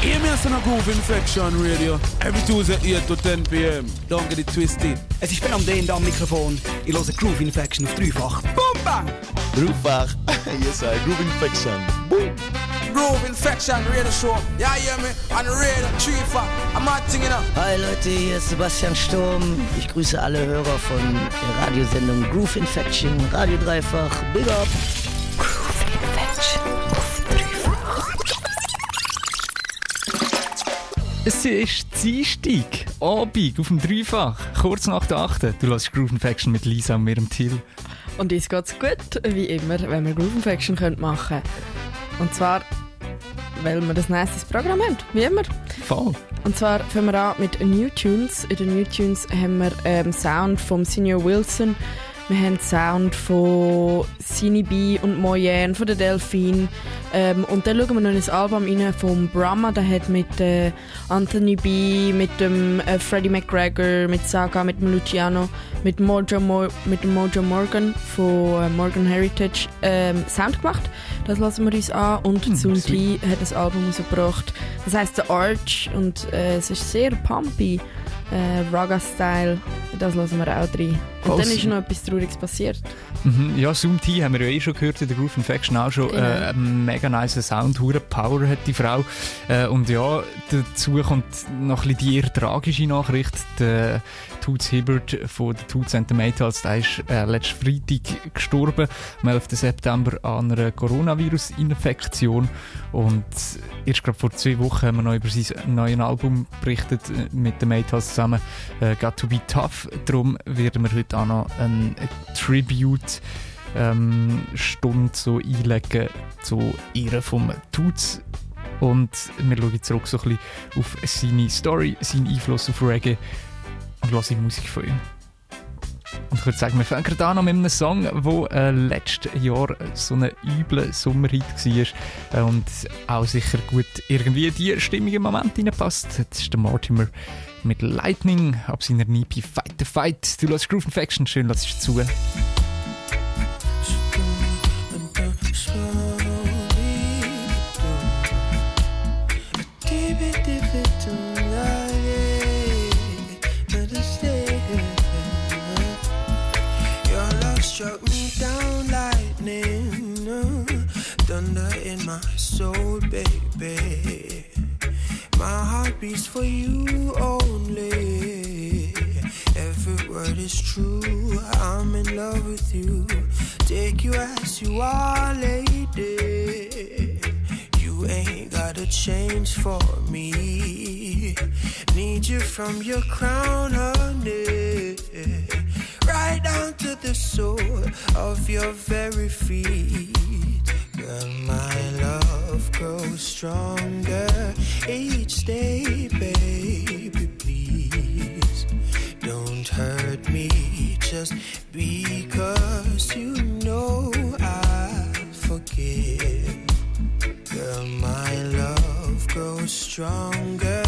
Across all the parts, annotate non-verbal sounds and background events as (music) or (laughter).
Hear me as on a Groove Infection Radio. Every Tuesday 8 to 10 p.m. Don't get it twisted. Es ist Ben am D am Mikrofon. Ich höre Groove Infection auf dreifach. Boom, bang! Dreifach. (laughs) yes, I. Groove Infection. Boom. Groove Infection Radio Show. Yeah, hear me? On the radio, not thinking up. Hi Leute, hier ist Sebastian Sturm. Ich grüße alle Hörer von der Radiosendung Groove Infection, Radio Dreifach. Big up! Es ist Dienstag, Abend auf dem Dreifach, kurz nach der 8. Du lässt Groove Infection mit Lisa und mir im Till. Und uns geht's gut, wie immer, wenn wir Groove Infection machen können. Und zwar, weil wir das nächste Programm haben, wie immer. Voll. Und zwar fangen wir an mit New Tunes. In den New Tunes haben wir ähm, Sound vom Senior Wilson. Wir haben Sound von Sini B und Moyenne, von der Delphine. Ähm, und dann schauen wir noch in das Album rein von Brahma. Der hat mit äh, Anthony B, mit dem äh, Freddie McGregor, mit Saga, mit dem Luciano, mit, Mojo Mo mit dem Mojo Morgan von äh, Morgan Heritage ähm, Sound gemacht. Das lassen wir uns an. Und Hm. T hat das Album rausgebracht. Das heisst The Arch und äh, es ist sehr pumpy. Äh, Raga-Style. Das lassen wir auch rein. Und Voll dann ist noch etwas Trauriges passiert. Mhm. Ja, Zoom T haben wir ja eh schon gehört in der Groove Infection auch schon. Genau. Äh, einen mega nice Sound, hure Power hat die Frau. Äh, und ja, dazu kommt noch ein bisschen die eher tragische Nachricht. Der Toots Hibbert von den Toots and the Maytals, der ist äh, letzten Freitag gestorben, am 11. September an einer Coronavirus-Infektion. Und erst gerade vor zwei Wochen haben wir noch über sein neues Album berichtet, äh, mit den Maytals zusammen, äh, Got to be Tough. Darum werden wir heute auch noch ein Tribute ähm, Stunde so einlegen zu ihr vom Toots. Und wir schauen zurück so ein bisschen auf seine Story, seinen Einfluss auf Reggae und hören Musik von ihm. Und ich würde sagen, wir fangen gerade an mit einem Song, der äh, letztes Jahr so ein übler Sommerhit war äh, und auch sicher gut irgendwie die Stimmung im Moment reinpasst. Das ist der Mortimer mit Lightning ab seiner EP Fight the Fight. Du lässt Groove Infection, schön lässt es zu. My soul, baby. My heart beats for you only. Every word is true. I'm in love with you. Take you as you are, lady. You ain't gotta change for me. Need you from your crown, honey. Right down to the sole of your very feet. Girl, my love grows stronger each day, baby. Please don't hurt me just because you know I forgive. Girl, my love grows stronger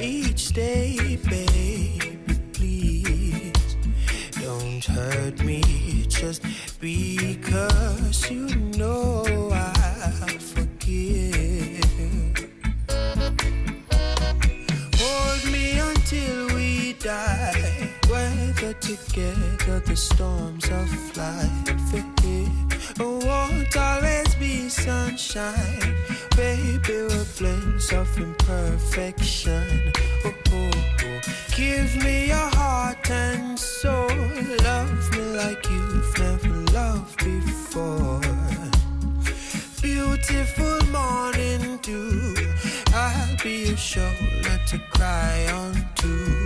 each day, baby. Please don't hurt me just because you know I forgive. Hold me until we die. Weather together the storms of life. It won't always be sunshine. Baby, we're blends of imperfection. Oh, oh, oh. Give me your heart and soul. Love me like you've never loved before. Beautiful morning dew. I'll be your shoulder to cry on to.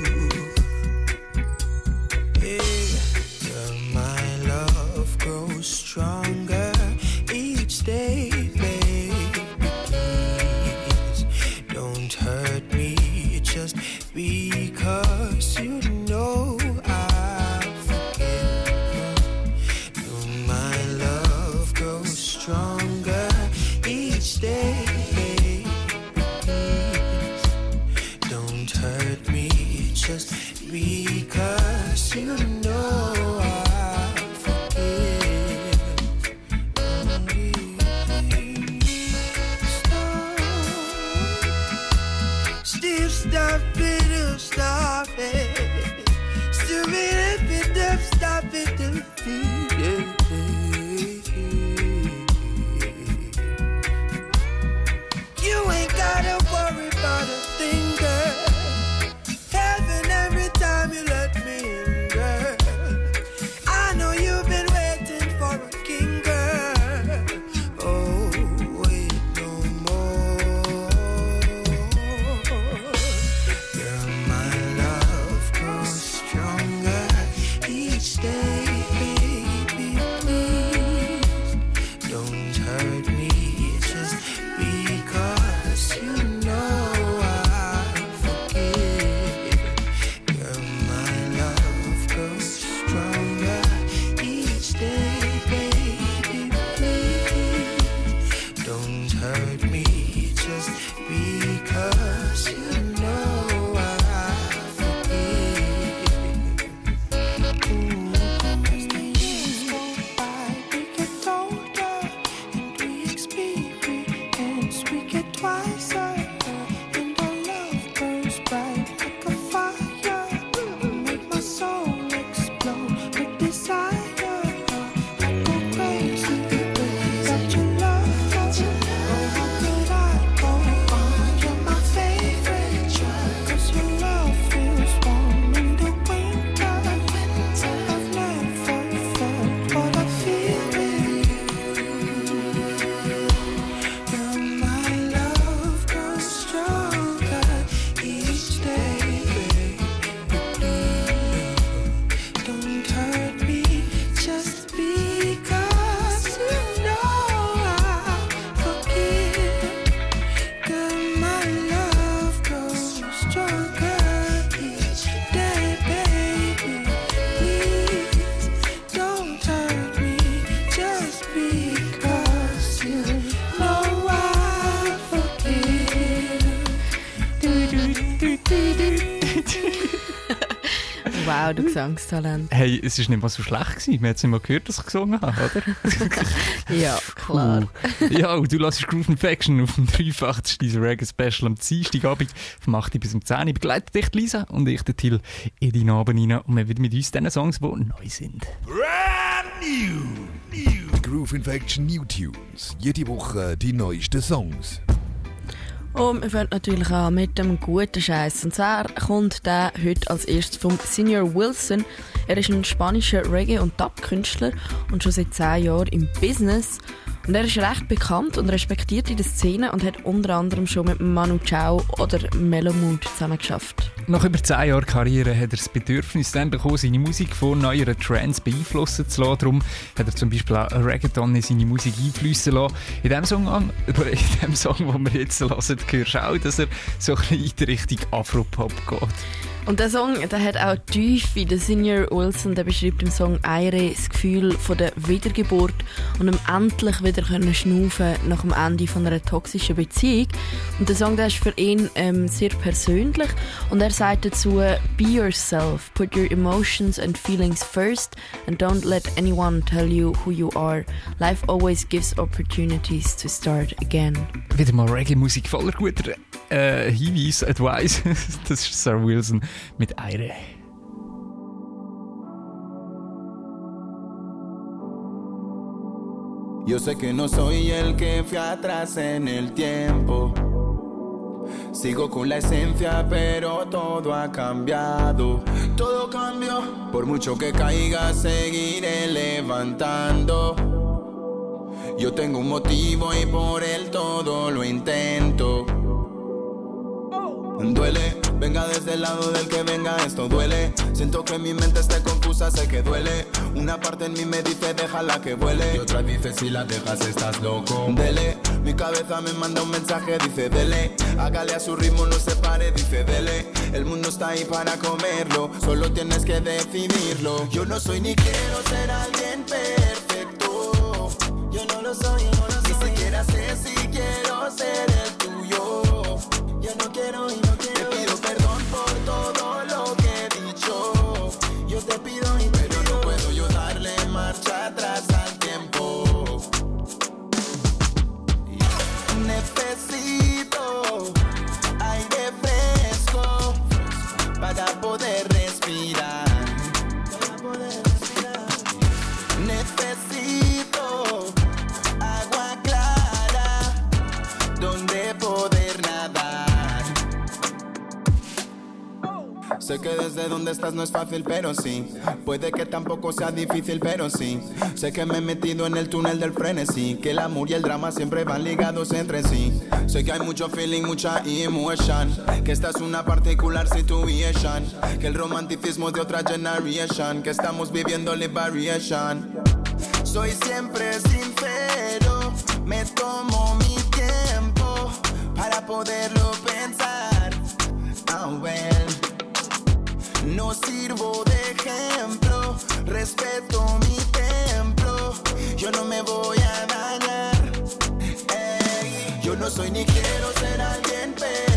Gesangstalent. Hey, es war nicht mal so schlecht. Gewesen. Man hat es nicht mal gehört, dass ich gesungen habe, oder? (laughs) Ja, klar. Cool. Ja, und du lässt Groove Infection auf dem 83. dieser Reggae Special am Dienstagabend vom 8. bis um 10 Uhr. Begleitet dich Lisa und ich, der Till, in deinen Abend rein. Und wir wieder mit uns den Songs, die neu sind. Brand new. new. Groove Infection New Tunes. Jede Woche die neuesten Songs. Und wir fangen natürlich an mit dem guten Scheiß. Und zwar kommt der heute als erstes vom Senior Wilson. Er ist ein spanischer Reggae- und Dub-Künstler und schon seit 10 Jahren im Business. Und er ist recht bekannt und respektiert in der Szene und hat unter anderem schon mit Manu Chao oder Melomood zusammen geschafft. Nach über 10 Jahren Karriere hat er das Bedürfnis dann bekommen, seine Musik von neueren Trends beeinflussen zu lassen. Darum hat er zum Beispiel auch Reggaeton in seine Musik einfließen lassen. In dem Song, (laughs) in dem Song den wir jetzt hören, hörst du auch, dass er so ein bisschen in die Richtung Afropop geht. Und der Song der hat auch Tiefe. Der Senior Wilson der beschreibt im Song Eire das Gefühl von der Wiedergeburt und um endlich wieder können schnaufen nach dem Ende von einer toxischen Beziehung. Und der Song der ist für ihn ähm, sehr persönlich und er sagt dazu: Be yourself, put your emotions and feelings first, and don't let anyone tell you who you are. Life always gives opportunities to start again. Wieder mal Reggae-Musik voller guter äh, Hinweis, Advice. (laughs) das ist Sir Wilson mit Eire. Yo sé que no soy el que fui atrás en el tiempo. Sigo con la esencia, pero todo ha cambiado. Todo cambió. Por mucho que caiga, seguiré levantando. Yo tengo un motivo y por él todo lo intento. Duele, venga desde el lado del que venga, esto duele. Siento que mi mente esté confusa, sé que duele. Una parte en mí me dice déjala que vuele. Y otra dice si la dejas estás loco. Dele, mi cabeza me manda un mensaje, dice dele. Hágale a su ritmo, no se pare, dice dele. El mundo está ahí para comerlo, solo tienes que decidirlo. Yo no soy ni quiero ser alguien perfecto. Yo no lo soy, no lo soy. Ni siquiera sé si quiero ser el tuyo. Yo no quiero y no Sé que desde donde estás no es fácil, pero sí. Puede que tampoco sea difícil, pero sí. Sé que me he metido en el túnel del frenesí. Que el amor y el drama siempre van ligados entre sí. Sé que hay mucho feeling, mucha emotion. Que esta es una particular situation. Que el romanticismo es de otra generation. Que estamos viviendo liberation. Soy siempre sincero, me poderlo pensar. Ah, well. No sirvo de ejemplo, respeto mi templo. Yo no me voy a dañar. Yo no soy ni quiero ser alguien perfecto.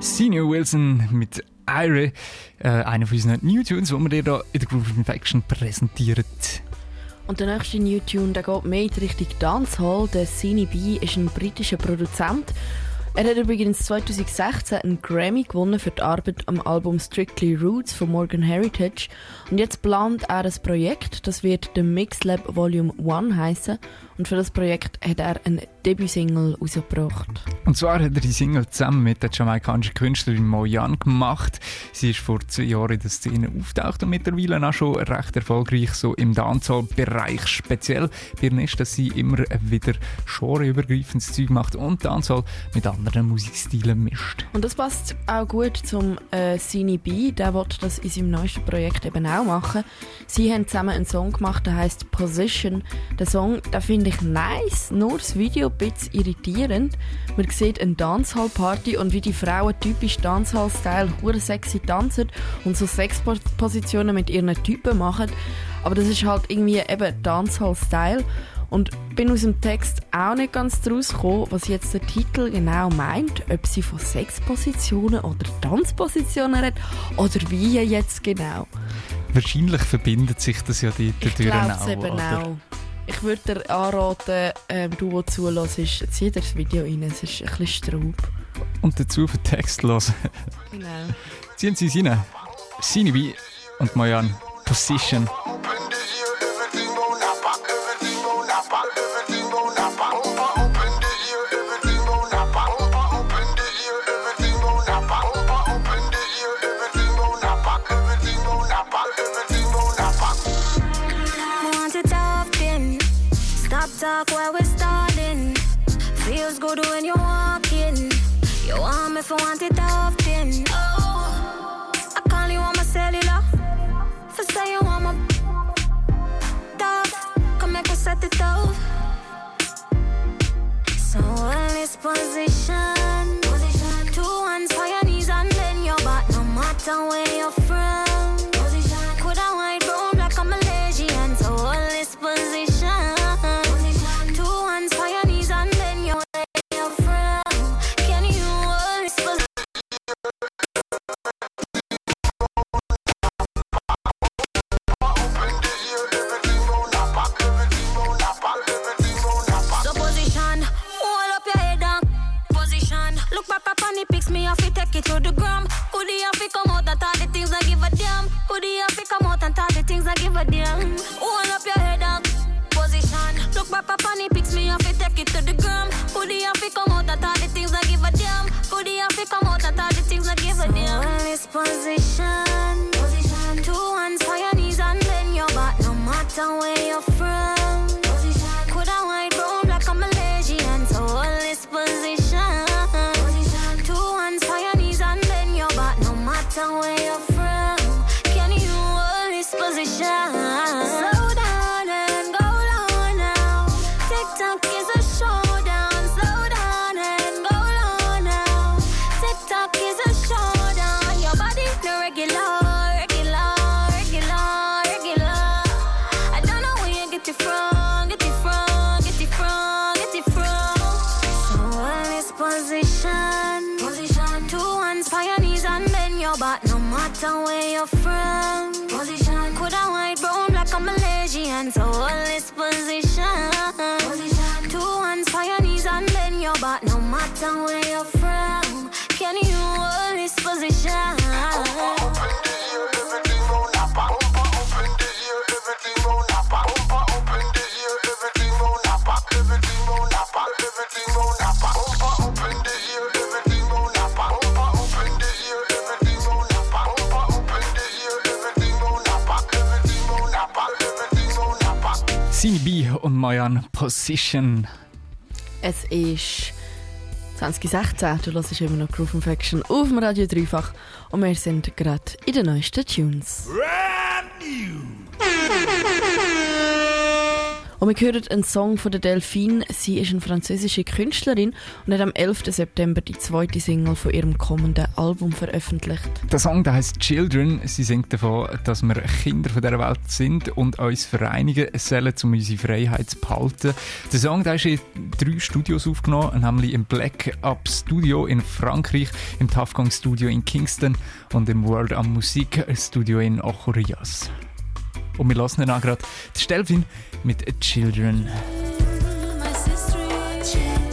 Senior Wilson mit Ire, äh, einer von unseren New Tunes, die wir dir hier in der Groove Infection präsentieren. Und der nächste New Tune, der geht mehr in die Richtung Dancehall. Der Cine B ist ein britischer Produzent. Er hat übrigens 2016 einen Grammy gewonnen für die Arbeit am Album Strictly Roots von Morgan Heritage. Und jetzt plant er ein Projekt, das wird The Mix Lab Volume 1 heißen. Und für das Projekt hat er eine Debütsingle rausgebracht. Und zwar hat er die Single zusammen mit der jamaikanischen Künstlerin Mo Yan gemacht. Sie ist vor zwei Jahren in der Szene auftaucht und mittlerweile auch schon recht erfolgreich so im Dancehall-Bereich. Speziell bei ihr ist, dass sie immer wieder genreübergreifendes Zeug macht und Dancehall mit anderen Musikstilen mischt. Und das passt auch gut zum äh, Sini B. Der wird das in seinem neuesten Projekt eben auch machen. Sie haben zusammen einen Song gemacht, der heißt Position. Der Song, den finde ich nice, nur das Video ein bisschen irritierend. Man sieht eine Dancehall-Party und wie die Frauen typisch Dancehall-Style hure sexy tanzen und so Sexpositionen mit ihren Typen machen. Aber das ist halt irgendwie eben Dancehall-Style. Und bin aus dem Text auch nicht ganz draus gekommen, was jetzt der Titel genau meint, ob sie von Sexpositionen oder Tanzpositionen redet oder wie jetzt genau. Wahrscheinlich verbindet sich das ja glaube es auch, eben oder? auch. Ich würde dir anraten, ähm, du, der zulässt, zieh dir das Video rein, es ist ein bisschen Straub. Und dazu für Text hören. Genau. Ziehen Sie es rein. Sinibi und Mojan. Position. Talk while we're stalling. Feels good when you're walking. You want me for want it often. Oh, I call you on my cellular. For say you want my dog. Come make me set it off. So in this position, position. Two hands for your knees and then your back. No matter where you're damn? Could he have to come out and talk the things I give a damn? Hold up your head down. Position, look back up on the pics, me have to take it to the gram. Could he have to come out and talk the things I give a damn? Could he have to come out and talk the things I give a damn? So this position, position, two hands for your knees and then your back, no matter where you're from. What town where you're from? Position. Could I white, brown, black, or Malaysian. So all this position. position. Two hands on your knees and bend your back. No matter where you're from. Sini B und Mayan Position. Es ist 2016, du hörst immer noch Groove Infection auf dem Radio Dreifach und wir sind gerade in den neuesten Tunes. Und wir hören einen Song von der Delphine. Sie ist eine französische Künstlerin und hat am 11. September die zweite Single von ihrem kommenden Album veröffentlicht. Der Song der heißt Children. Sie singt davon, dass wir Kinder von dieser Welt sind und uns vereinigen sollen, um unsere Freiheit zu behalten. Der Song der ist in drei Studios aufgenommen, nämlich im Black Up Studio in Frankreich, im Tough Gang Studio in Kingston und im World am Musik Studio in Ochorias. Und wir lassen dann auch gerade Stelvin mit Children. Children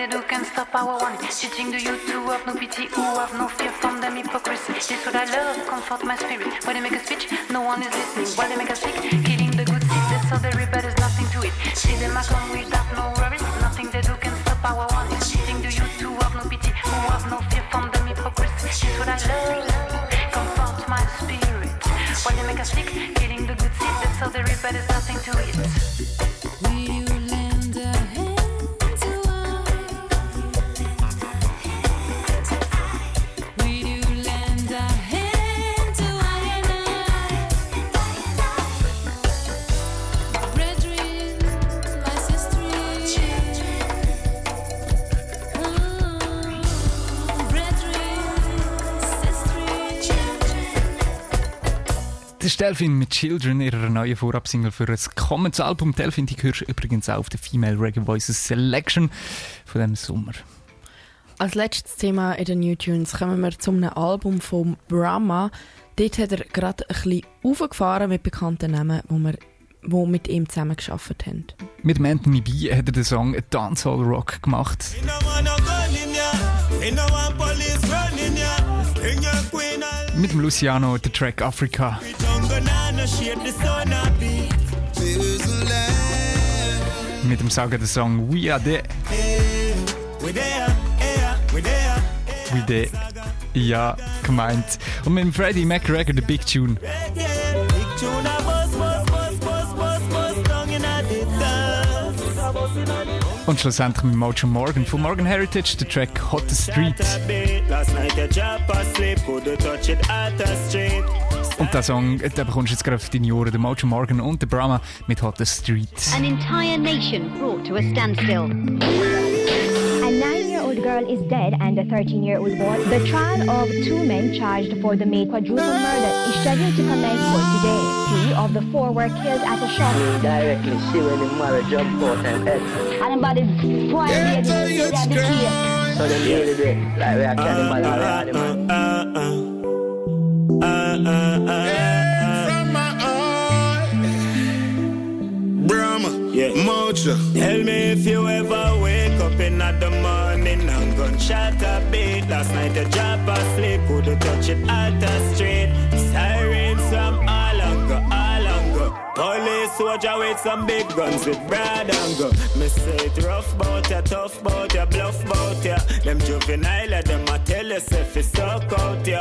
they do can stop our one. Teaching the youth to have no pity, who have no fear from them hypocrisy. This what I love, comfort my spirit. When they make a speech, no one is listening. While they make a sick, killing the good seed, they reap, but there's nothing to it. See them I come without no worries, nothing they do can stop our one. Teaching the youth to have no pity, who have no fear from them hypocrisy. This what I love, comfort my spirit. While they make a sick, killing the good seed, they reap, but there's nothing to it. Das Delphine mit Children, ihrer neuen Vorabsingle für ein kommendes Album. Delphine, die hörst du übrigens auch auf der Female Reggae Voices Selection von diesem Sommer. Als letztes Thema in den New Tunes kommen wir zu einem Album von Brahma. Dort hat er gerade ein bisschen aufgefahren mit bekannten Namen, wo wir wo mit ihm zusammen geschafft haben. Mit dem Anthony B hat er den Song Dancehall Rock gemacht. Mit dem Luciano der Track Africa. Mit dem sagenden Song We Are There. We There. Ja, gemeint. Und mit dem Freddie McGregor, der Big Tune. Big tune Und schlussendlich mit Mojo Morgan von Morgan Heritage, der Track Hot Street. Und der Song, den bekommst du jetzt gerade auf deine Ohren. Der Mojo Morgan und der Brahma mit Hot Street. An entire nation brought to a standstill. A girl is dead and a 13-year-old boy. The trial of two men charged for the May quadruple murder is scheduled to commence for today. Three of the four were killed at a shop. directly see when the marriage jump out and head. And about the four ladies they have the key. So them really do it. Like we are cannibal all the uh, man. Uh, uh, from my heart. Brahma, Yeah. Mocha. Tell me if you ever wake up in the morning gunshot a beat. Last night I drop asleep, couldn't touch it at the street. Sirens from all anger, all anger. Police soldier with some big guns with broad anger. Me say it rough bout ya, tough bout ya, bluff bout ya. Them juvenile, them a tell you if it's suck out ya.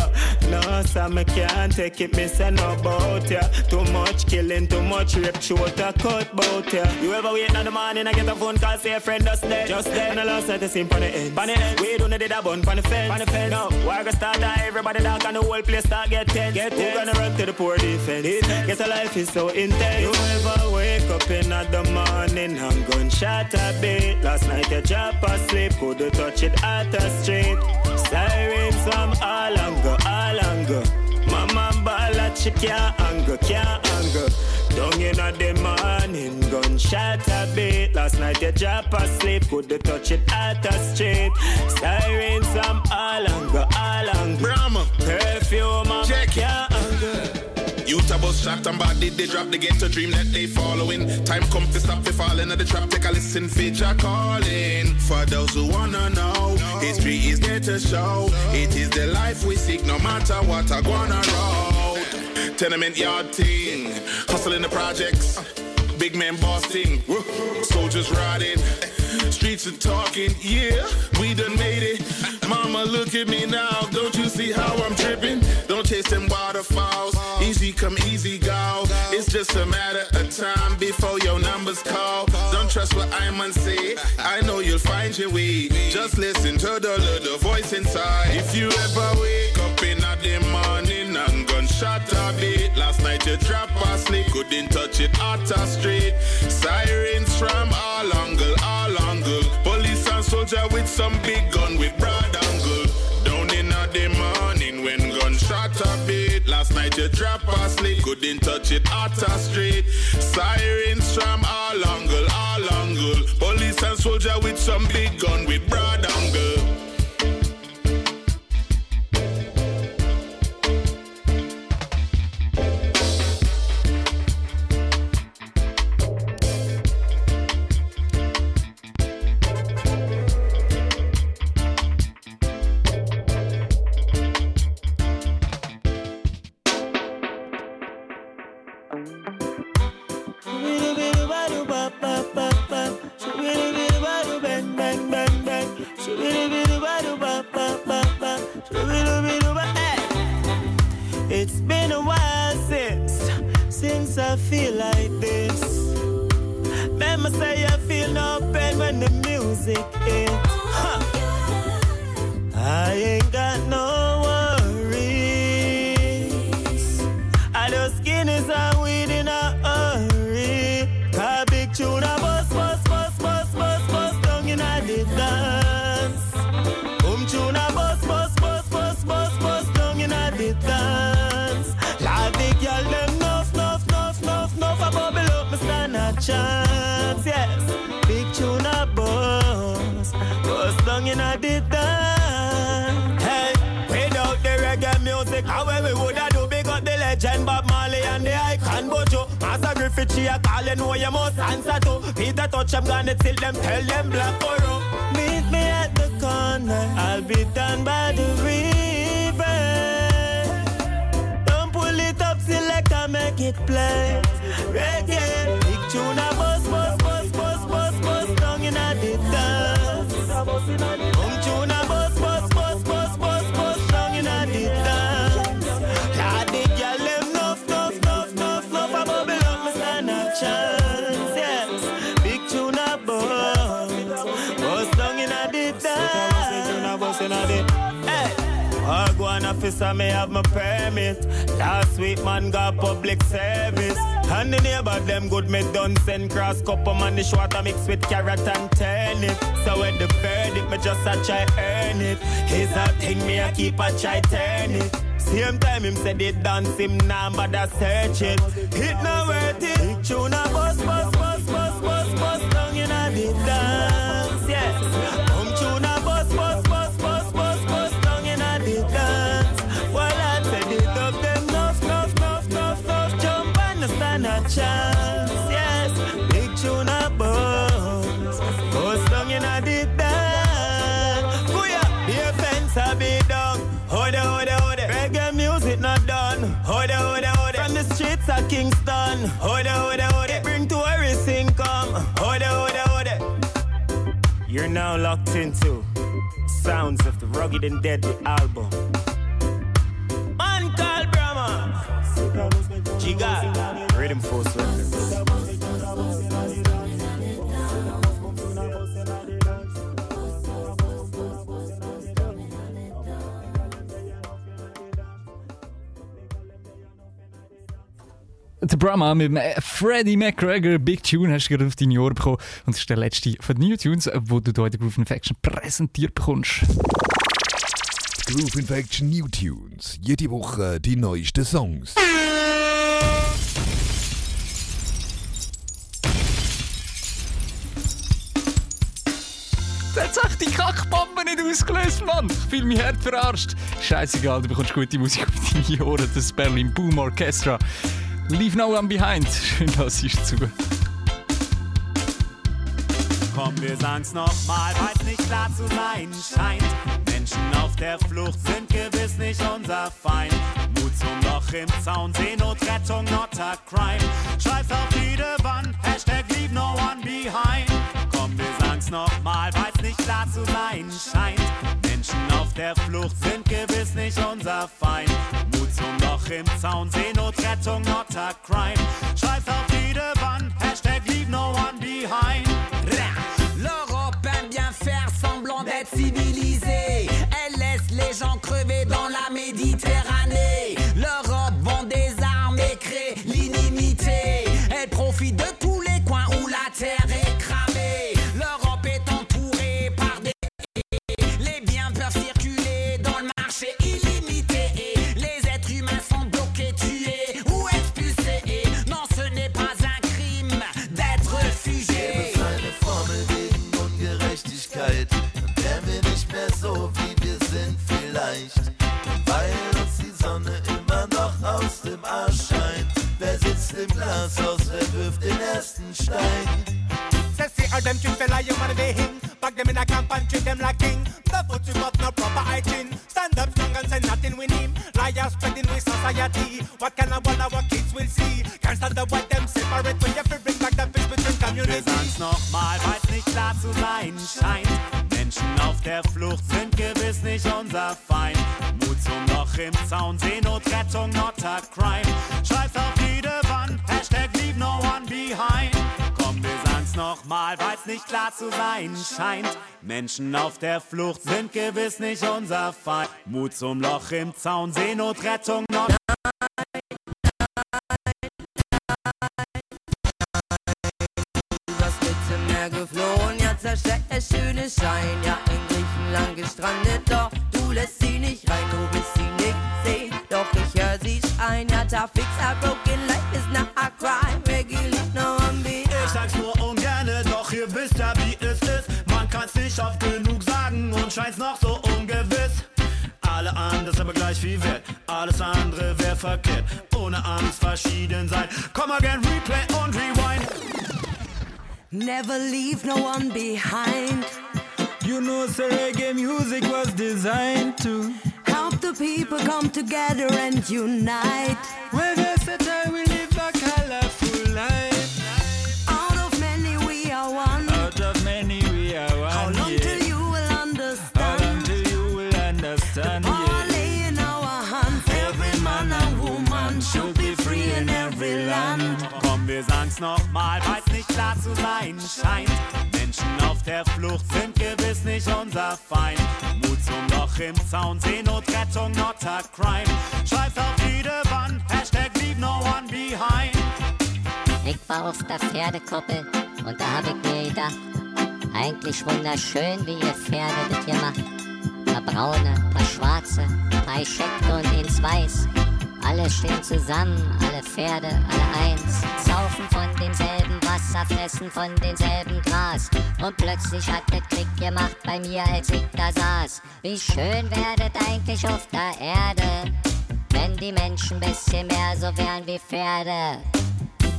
No, me can't take it, me say no bout ya. Too much killing, too much rape, shoot a cut bout ya. You ever wait in the morning and get a phone call, say a friend just dead. Just dead. And the last night I seen pon the end. Pon the end. We don't need a bun, pon the fence. Pon the fence. No, war gonna start die, everybody down and the whole place start get tense. Get tense. Who gonna run to the poor defense? Guess a life is so intense. You ever wake up in the morning and gunshot a bit. Last night I drop asleep, couldn't touch it at the street. Sirens from all anger, all anger. Mama ball she can't anger, can't anger. Down in the morning, gunshot a beat. Last night you drop asleep, couldn't touch it at the street. Sirens from all anger, all anger. Brahma. Perfume, mama Check it. Youth a bus shot and body they drop, the get to dream that they following. Time come to stop fi falling at the trap, take a listen, feature calling. For those who wanna know, history is there to show. It is the life we seek, no matter what I gonna road. Tenement yard ting, hustling the projects. Big man bossing, soldiers riding, streets are talking, yeah, we done made it. Mama, look at me now, don't you see how I'm tripping? Don't chase them waterfalls, easy come, easy go. It's just a matter of time before your numbers call. Don't trust what I'm say, I know you'll find your way. Just listen to the little voice inside. If you ever wake up in the morning and gunshot a beat, last night you drop asleep, couldn't touch it a street. Sirens from all angle, all angle. Soldier with some big gun with broad angle. Down in the morning when gunshot a beat, last night you drop asleep, couldn't touch it at a street. Sirens from all angle, all angle. Police and soldier with some big gun with broad since, I feel like this. Remember say I feel no pain when the music hits. Huh. I ain't got no legend Bob Marley and the icon Bojo. Master Griffith, she a you must answer to. Peter touch them, gonna till them, tell them black or Meet me at the corner, I'll be down by the river. Don't pull it up, select and make it play. Reggae, big tune a officer, may have my permit. Last week, man, got public service. And the neighbor, them good, me done send cross cup of man, the water mix with carrot and turnip. So when the verdict, me just a try earn it. It's a thing, me a keep a try turn it. Same time him said it dance him now, but I search it. It not worth it. Tune a bus, bus, Hold it, hold it, hold it. From the streets of Kingston. Hold it, hold it, hold it. Bring tourists income. Hold it, hold it, hold it. You're now locked into sounds of the rugged and deadly album. Man called Brahma. Giga. Rhythm Force Der Brahma mit dem äh, Freddie McGregor, Big Tune, hast du gerade auf deine Ohren bekommen. Und das ist der letzte von den New Tunes, äh, wo du hier in der Groove Infection präsentiert bekommst. Groove Infection New Tunes. Jede Woche die neuesten Songs. Echt die Kackbombe nicht ausgelöst, Mann. Ich fühle mich hart verarscht. Scheißegal, du bekommst gute Musik auf deine Ohren. Das Berlin Boom Orchestra. Leave no one behind. (laughs) Schön, dass ich zu. Komm, wir sagen's nochmal, weil's nicht klar zu sein scheint. Menschen auf der Flucht sind gewiss nicht unser Feind. Mut zum Loch im Zaun, Seenotrettung, not a crime. Schreib's auf jede Wand, Hashtag leave no one behind. Komm, wir sagen's nochmal, weil's nicht klar zu sein scheint. Menschen auf der Flucht sind gewiss nicht unser Feind. Mut zum Loch im Zaun, Seenotrettung, not a crime. Schreib's auf jede Wand, Hashtag leave no one behind. L'Europe aime bien faire semblant d'être civilisée. Elle laisse les gens crever dans la Méditerranée. Scheint. Wer sitzt im Glashaus, wer wirft den ersten Stein? Sexy are them treat fella you wanna be him Back them in a camp and treat them like king The foot you got no proper hygiene Stand up strong and say nothing with him Liars spreading with society What kind of world our kids will see Can't stand the what them separate When you feel bring back the peace between Wir communities sagen's nochmal, weil's nicht klar zu sein scheint. Menschen auf der Flucht sind gewiss nicht unser Feind. Im Zaun, Seenotrettung, not a crime. Schreib's auf jede Wand, Hashtag leave no one behind. Komm, wir sagen's nochmal, weil's nicht klar zu sein scheint. Menschen auf der Flucht sind gewiss nicht unser Feind. Mut zum Loch im Zaun, Seenotrettung, not Mittelmeer geflohen, ja zerstört der schöne Schein. Ja, in Griechenland gestrandet, doch du lässt sie nicht rein, du willst sie nicht ja, da fix a broken life is not a crime. Leave no one behind. Ich sag's nur ungerne, doch ihr wisst ja, wie es ist. Man kann's nicht oft genug sagen und scheint's noch so ungewiss. Alle anders, aber gleich viel wert. Alles andere wär verkehrt. Ohne Angst verschieden sein. Come again, replay und rewind. Never leave no one behind. You know, reggae music was designed to help the people come together and unite. When there's a time we live a colorful life. Out of many we are one. Out of many we are one. How long yeah. till you will How understand? long till you will understand? The power lay in our hands. Every man and woman should be free in every land. Komm, wir sagen's nochmal, weil's nicht klar zu sein scheint. Menschen auf der Flucht sind gewiss nicht unser Feind. Im Zaun, Seenotrettung, not a crime. Schreib's auf jede Wand, Hashtag leave no one behind. Ich war auf der Pferdekuppel und da hab ich mir gedacht, eigentlich wunderschön, wie ihr Pferde das hier macht. Paar braune, paar schwarze, drei Scheckte und ins Weiß. Alle stehen zusammen, alle Pferde, alle eins. Saufen von demselben Wasser, fressen von demselben Gras. Und plötzlich hat das Klick gemacht bei mir, als ich da saß. Wie schön werdet eigentlich auf der Erde, wenn die Menschen bisschen mehr so wären wie Pferde.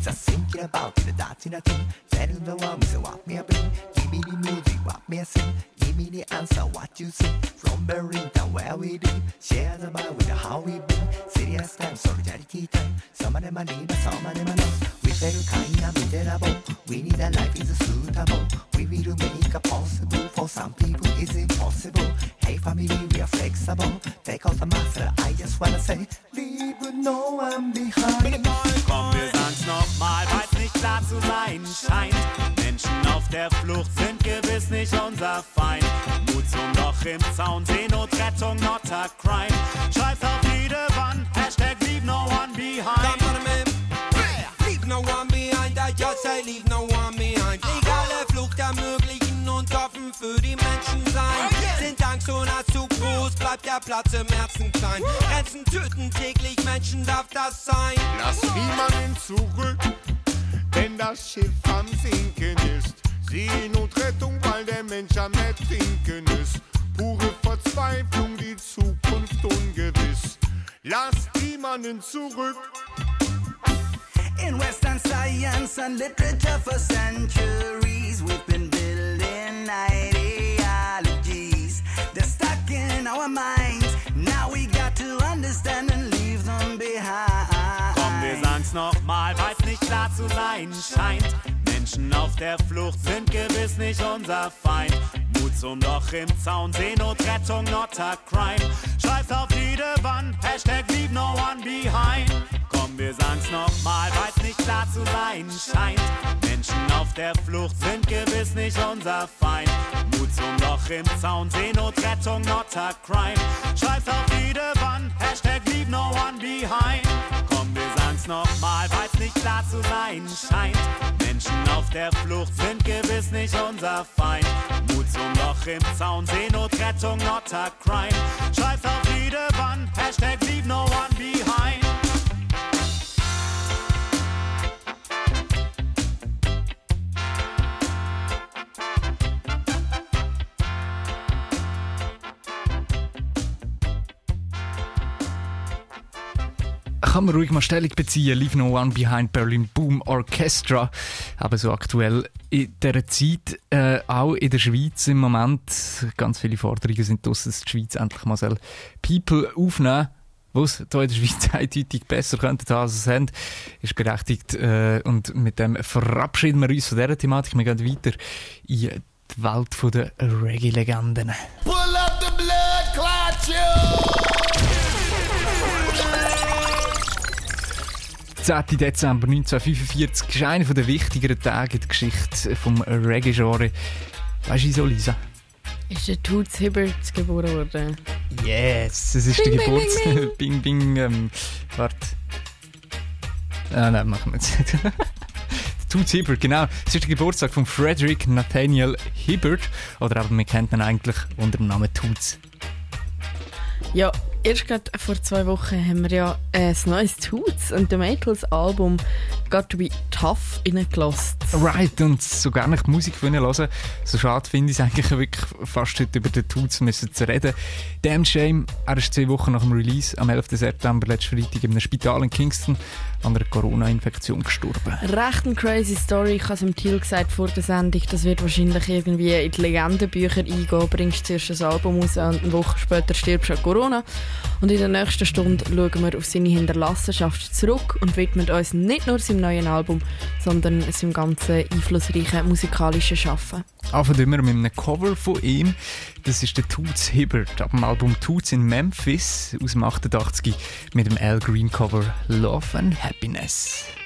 Just thinking about the dots in a thing. Setting the one with what me a bring. Give me the music, what me a sing. Give me the answer, what you sing. From Berlin to where we live. Share the vibe with how we been. Serious time, solidarity time. Some of them are need, some of them are not. We feel kind of miserable. We need a life is suitable. We will make a possible. For some people, it's impossible. Hey, family, we are flexible. Take out the master, I just wanna say, leave no one behind. Komm, wir sagen's nochmal, weil's nicht klar zu sein scheint. Menschen auf der Flucht sind gewiss nicht unser Feind. Mut zum Loch im Zaun, Seenotrettung, not a crime. Schreib's auf jede Wand, Hashtag leave no one behind. Leave no one behind, I just say leave no one behind. Legale Flucht ermöglichen und offen für die Menschen sein. Sind Angst und Hass zu groß, bleibt der Platz im Herzen klein. Grenzen töten täglich, Menschen darf das sein. Lass niemanden zurück, denn das Schiff am Sinken ist. Seenotrettung, weil der Mensch am Ertrinken ist. Pure Verzweiflung, die Zukunft ungewiss. Lass niemanden zurück. In Western science and literature for centuries, we've been building ideologies. They're stuck in our minds. Now we got to understand and leave them behind. Wir sagen's nochmal, weil's nicht klar zu sein scheint. Menschen auf der Flucht sind gewiss nicht unser Feind. Mut zum Loch im Zaun, Seenotrettung, not a crime. Schreib's auf jede Wand, Hashtag leave no one behind. Komm, wir sagen's nochmal, weil's nicht klar zu sein scheint. Menschen auf der Flucht sind gewiss nicht unser Feind. Mut zum Loch im Zaun, Seenotrettung, not a crime. Schreib's auf jede Wand, Hashtag leave no one behind. Sagen's nochmal, weil's nicht klar zu sein scheint. Menschen auf der Flucht sind gewiss nicht unser Feind. Mut zum Loch im Zaun, Seenotrettung, not a crime. Schreib's auf jede Wand, Hashtag leave no one behind. Kann man ruhig mal Stellung beziehen. Leave No One Behind Berlin Boom Orchestra. Aber so aktuell in dieser Zeit, äh, auch in der Schweiz im Moment, ganz viele Forderungen sind draus, dass die Schweiz endlich mal soll People aufnehmen was hier in der Schweiz (laughs) eindeutig besser könnten haben, als sie haben, ist berechtigt. Äh, und mit dem verabschieden wir uns von dieser Thematik. Wir gehen weiter in die Welt der Reggae-Legenden. Pull up the blood clot, you! 10. Dezember 1945 ist einer der wichtigeren Tage in der Geschichte vom Reggae-Genre. Weißt du wieso, Lisa? Ist der Toots Hibbert geboren worden? Yes, es ist Bing, der bing, Geburts... bing, (laughs) bing. Bing, ähm, warte. Ah, nein, machen wir jetzt nicht. (laughs) Toots Hibbert, genau. Es ist der Geburtstag von Frederick Nathaniel Hibbert. Oder aber man kennt ihn eigentlich unter dem Namen Toots. Ja, erst gerade vor zwei Wochen haben wir ja äh, das neues Toots und The Maytals Album Got to Be Tough reingelassen. Right, und so gerne ich die Musik hören, so schade finde ich es eigentlich wirklich fast heute über den Toots müssen zu reden. Damn Shame, er ist zwei Wochen nach dem Release, am 11. September, letzten Freitag, in einem Spital in Kingston an einer Corona-Infektion gestorben. Recht eine crazy Story. Ich habe es im Thiel gesagt vor der Sendung. Das wird wahrscheinlich irgendwie in die Legendenbücher eingehen. Bringst zuerst ein Album raus und eine Woche später stirbst du an Corona. Und in der nächsten Stunde schauen wir auf seine Hinterlassenschaft zurück und widmen uns nicht nur seinem neuen Album, sondern seinem ganzen einflussreichen musikalischen Schaffen. Anfangen wir mit einem Cover von ihm. Das ist der Toots Hibbert ab dem Album Toots in Memphis aus dem 88 mit dem Al Green Cover Love and Happiness. Love and happiness.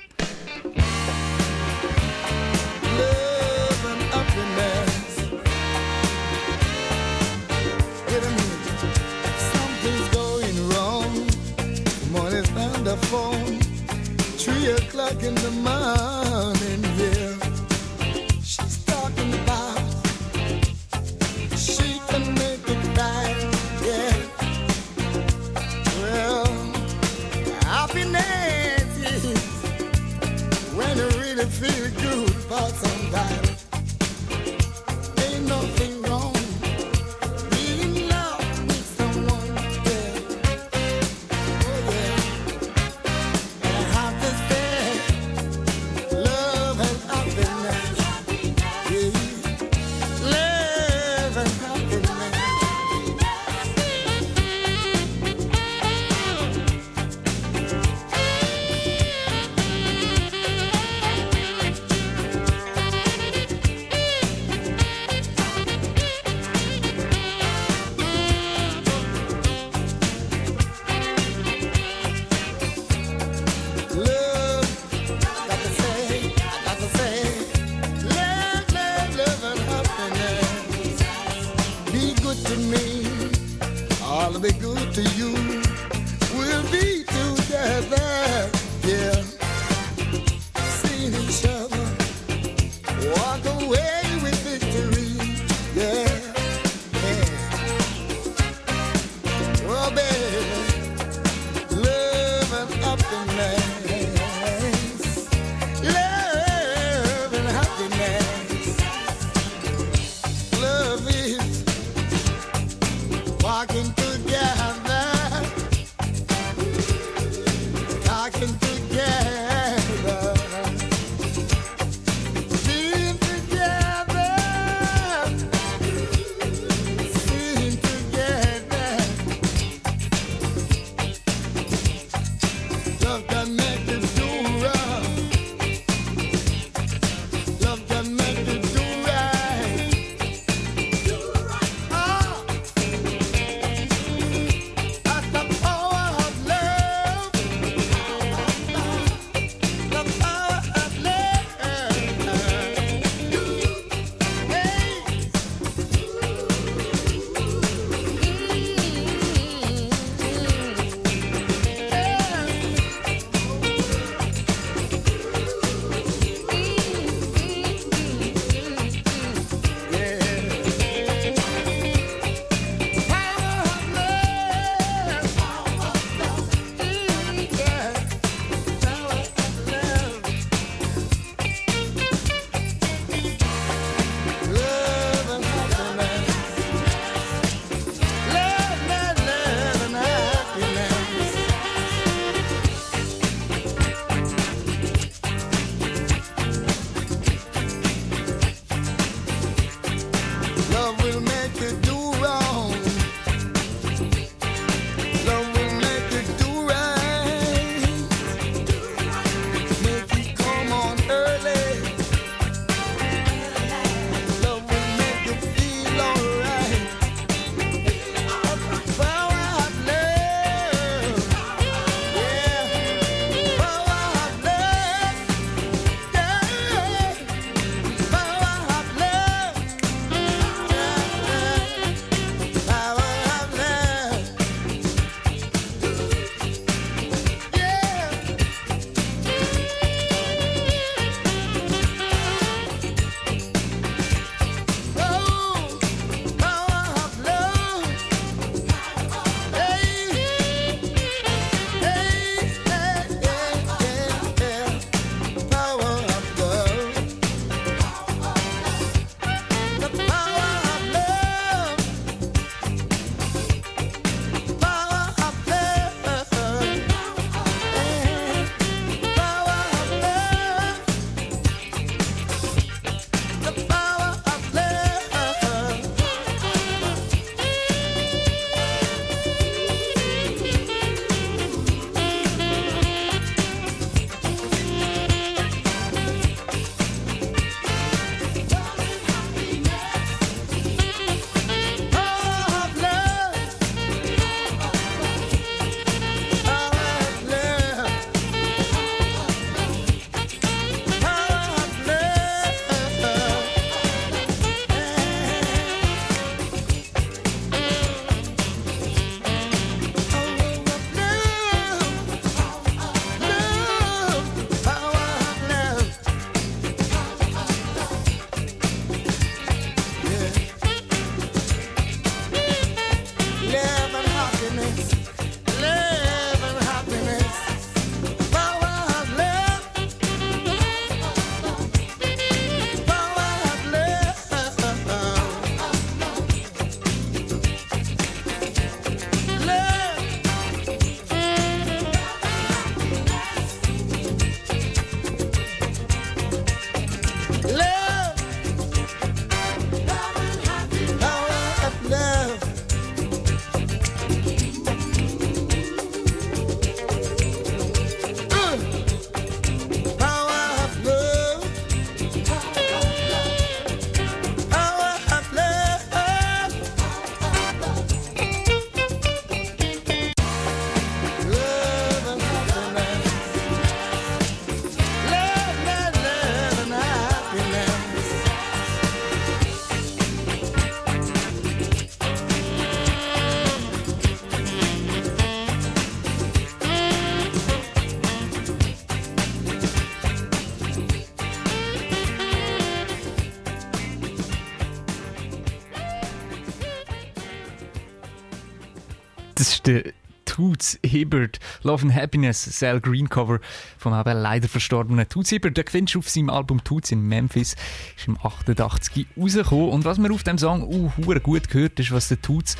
Das ist der Toots Hibbert, Love and Happiness, Sal Green Cover vom eben leider verstorbenen Toots Hibbert. Den findest du auf seinem Album Toots in Memphis, ist im 88 rausgekommen. Und was man auf dem Song uh, gut gehört, ist, was der Toots,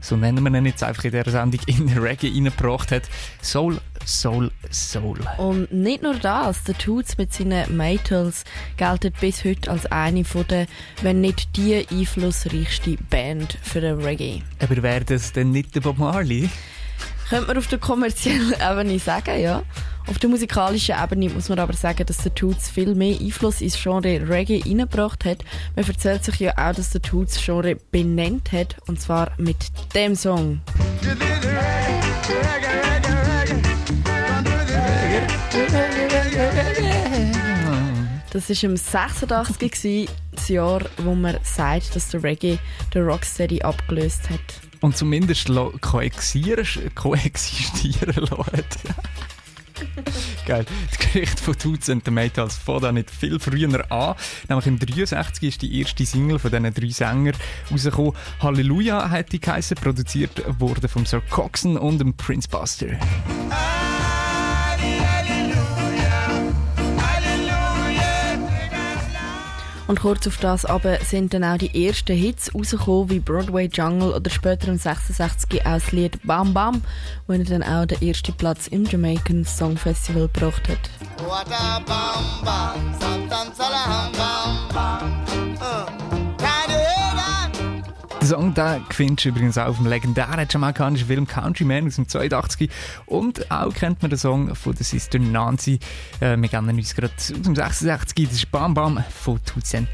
so nennen wir ihn jetzt einfach in dieser Sendung, in den Reggae reingebracht hat. Soul, Soul, Soul. Und nicht nur das, der Toots mit seinen Maytals gilt bis heute als eine der, wenn nicht die einflussreichste Band für den Reggae. Aber wäre das denn nicht der Bob Marley? Könnte man auf der kommerziellen (laughs) Ebene sagen, ja. Auf der musikalischen Ebene muss man aber sagen, dass der Toots viel mehr Einfluss ins Genre Reggae reingebracht hat. Man erzählt sich ja auch, dass der Toots Genre benannt hat, und zwar mit dem Song. Das war im 86 gewesen, das Jahr, wo man sagt, dass der Reggae den Rocksteady abgelöst hat. Und zumindest koexistieren, (laughs) koexistieren lassen. Geil. Das Gericht von Toots and the Maytals fängt auch nicht viel früher an. Nämlich im 63 ist die erste Single von diesen drei Sängern rausgekommen. Halleluja hat die geheißen, produziert wurde von Sir Coxon und dem Prince Buster. Und kurz auf das aber sind dann auch die ersten Hits rausgekommen, wie Broadway Jungle oder später im 66 auch das Lied Bam Bam, wo er dann auch den ersten Platz im Jamaican Song Festival gebracht hat. What a bam bam. Den Song den findest du übrigens auch auf dem legendären jamaikanischen Film Countryman aus dem 82. Und auch kennt man den Song von der Sister Nancy. Äh, wir kennen uns gerade aus dem 66. Das ist Bam Bam von Toots and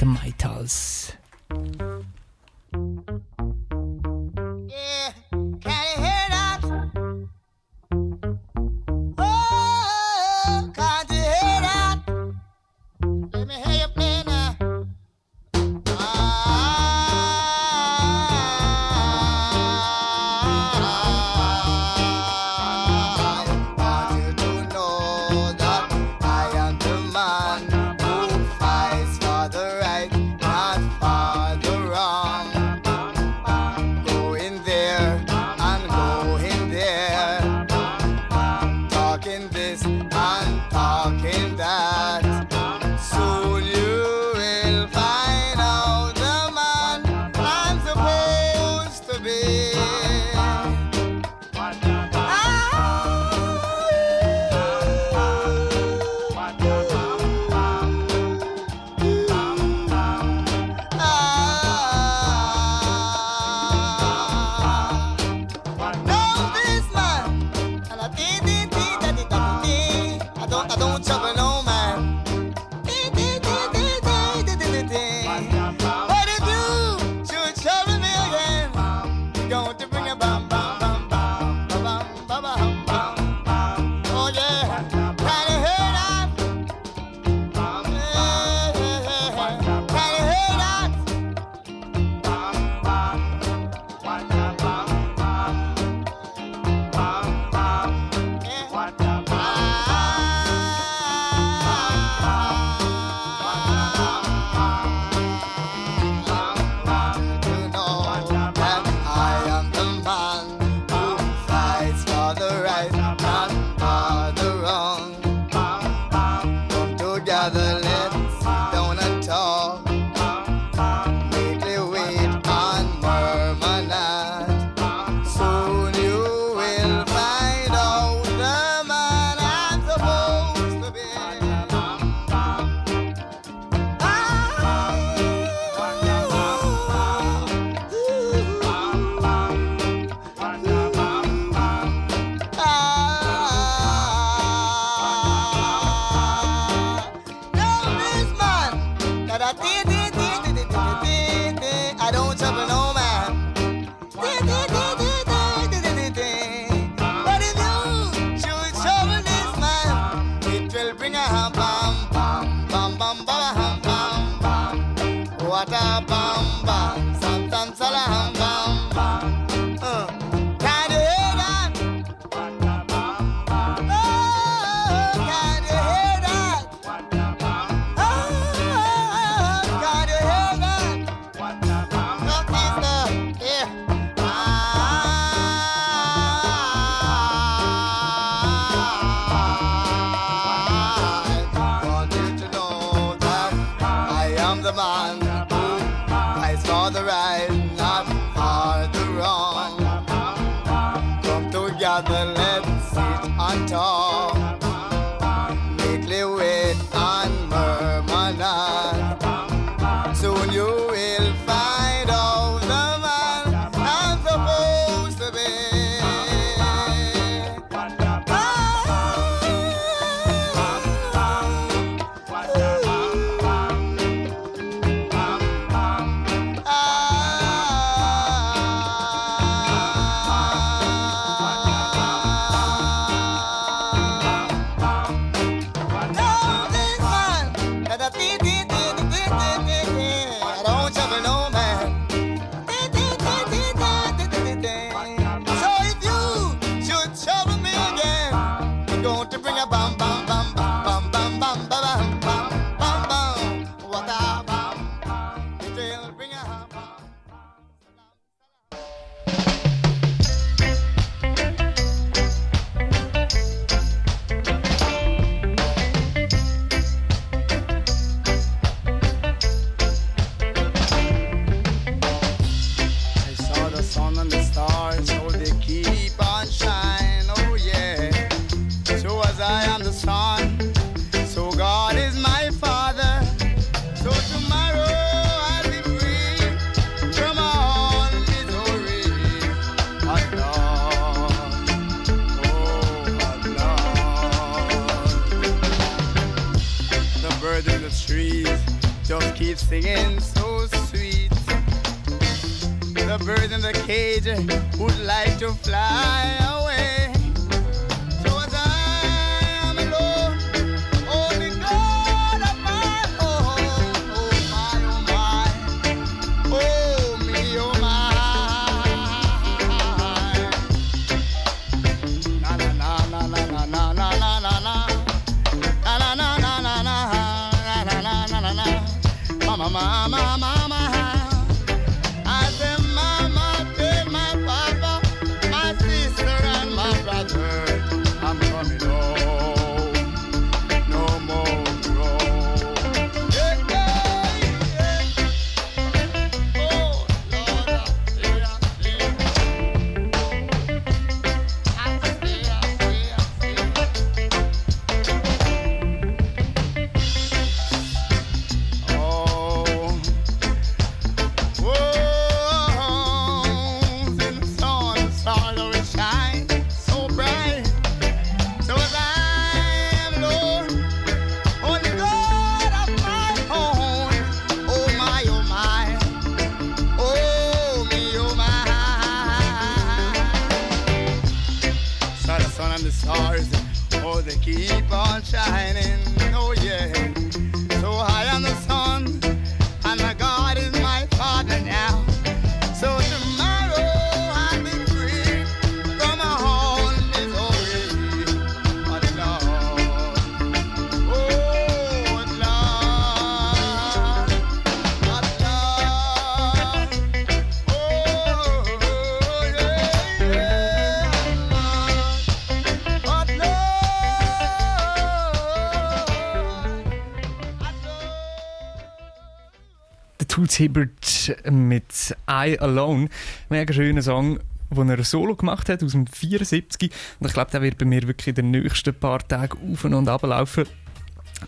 Hibbert mit I Alone. Mega schöner Song, den er solo gemacht hat aus dem 74. Und ich glaube, der wird bei mir wirklich in den nächsten paar Tagen auf und ab laufen.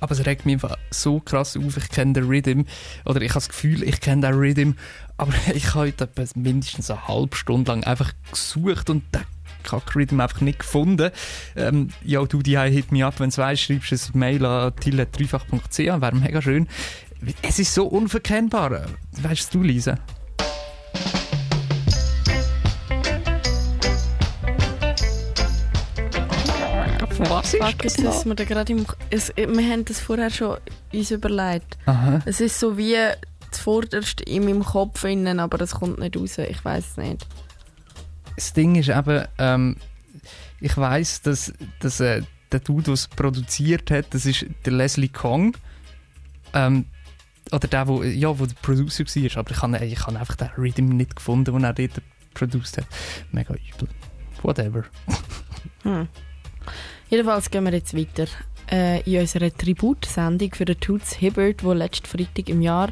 Aber es regt mich einfach so krass auf. Ich kenne den Rhythm. Oder ich habe das Gefühl, ich kenne den Rhythm. Aber (laughs) ich habe heute mindestens eine halbe Stunde lang einfach gesucht und den Kack-Rhythm einfach nicht gefunden. Ähm, ja, du, die hit me up, wenn du weißt, schreibst du ein Mail an tillet3fach.ch, wäre mega schön. Es ist so unverkennbar. Weißt du, Lisa? Was ist das ist mir da gerade im... Es, wir haben das vorher schon uns überlegt. Aha. Es ist so wie zuvorderst in meinem Kopf innen, aber es kommt nicht raus. Ich weiß es nicht. Das Ding ist eben, ähm, ich weiss, dass, dass äh, der Dude, der es produziert hat, das ist der Leslie Kong. Ähm, oder der, wo, ja, wo der Producer war. Aber ich habe ich hab einfach den Rhythm nicht gefunden, den er dort produziert hat. Mega übel. Whatever. Hm. Jedenfalls gehen wir jetzt weiter äh, in unserer Tributsendung für den Toots Hibbert, wo letzten Freitag im Jahr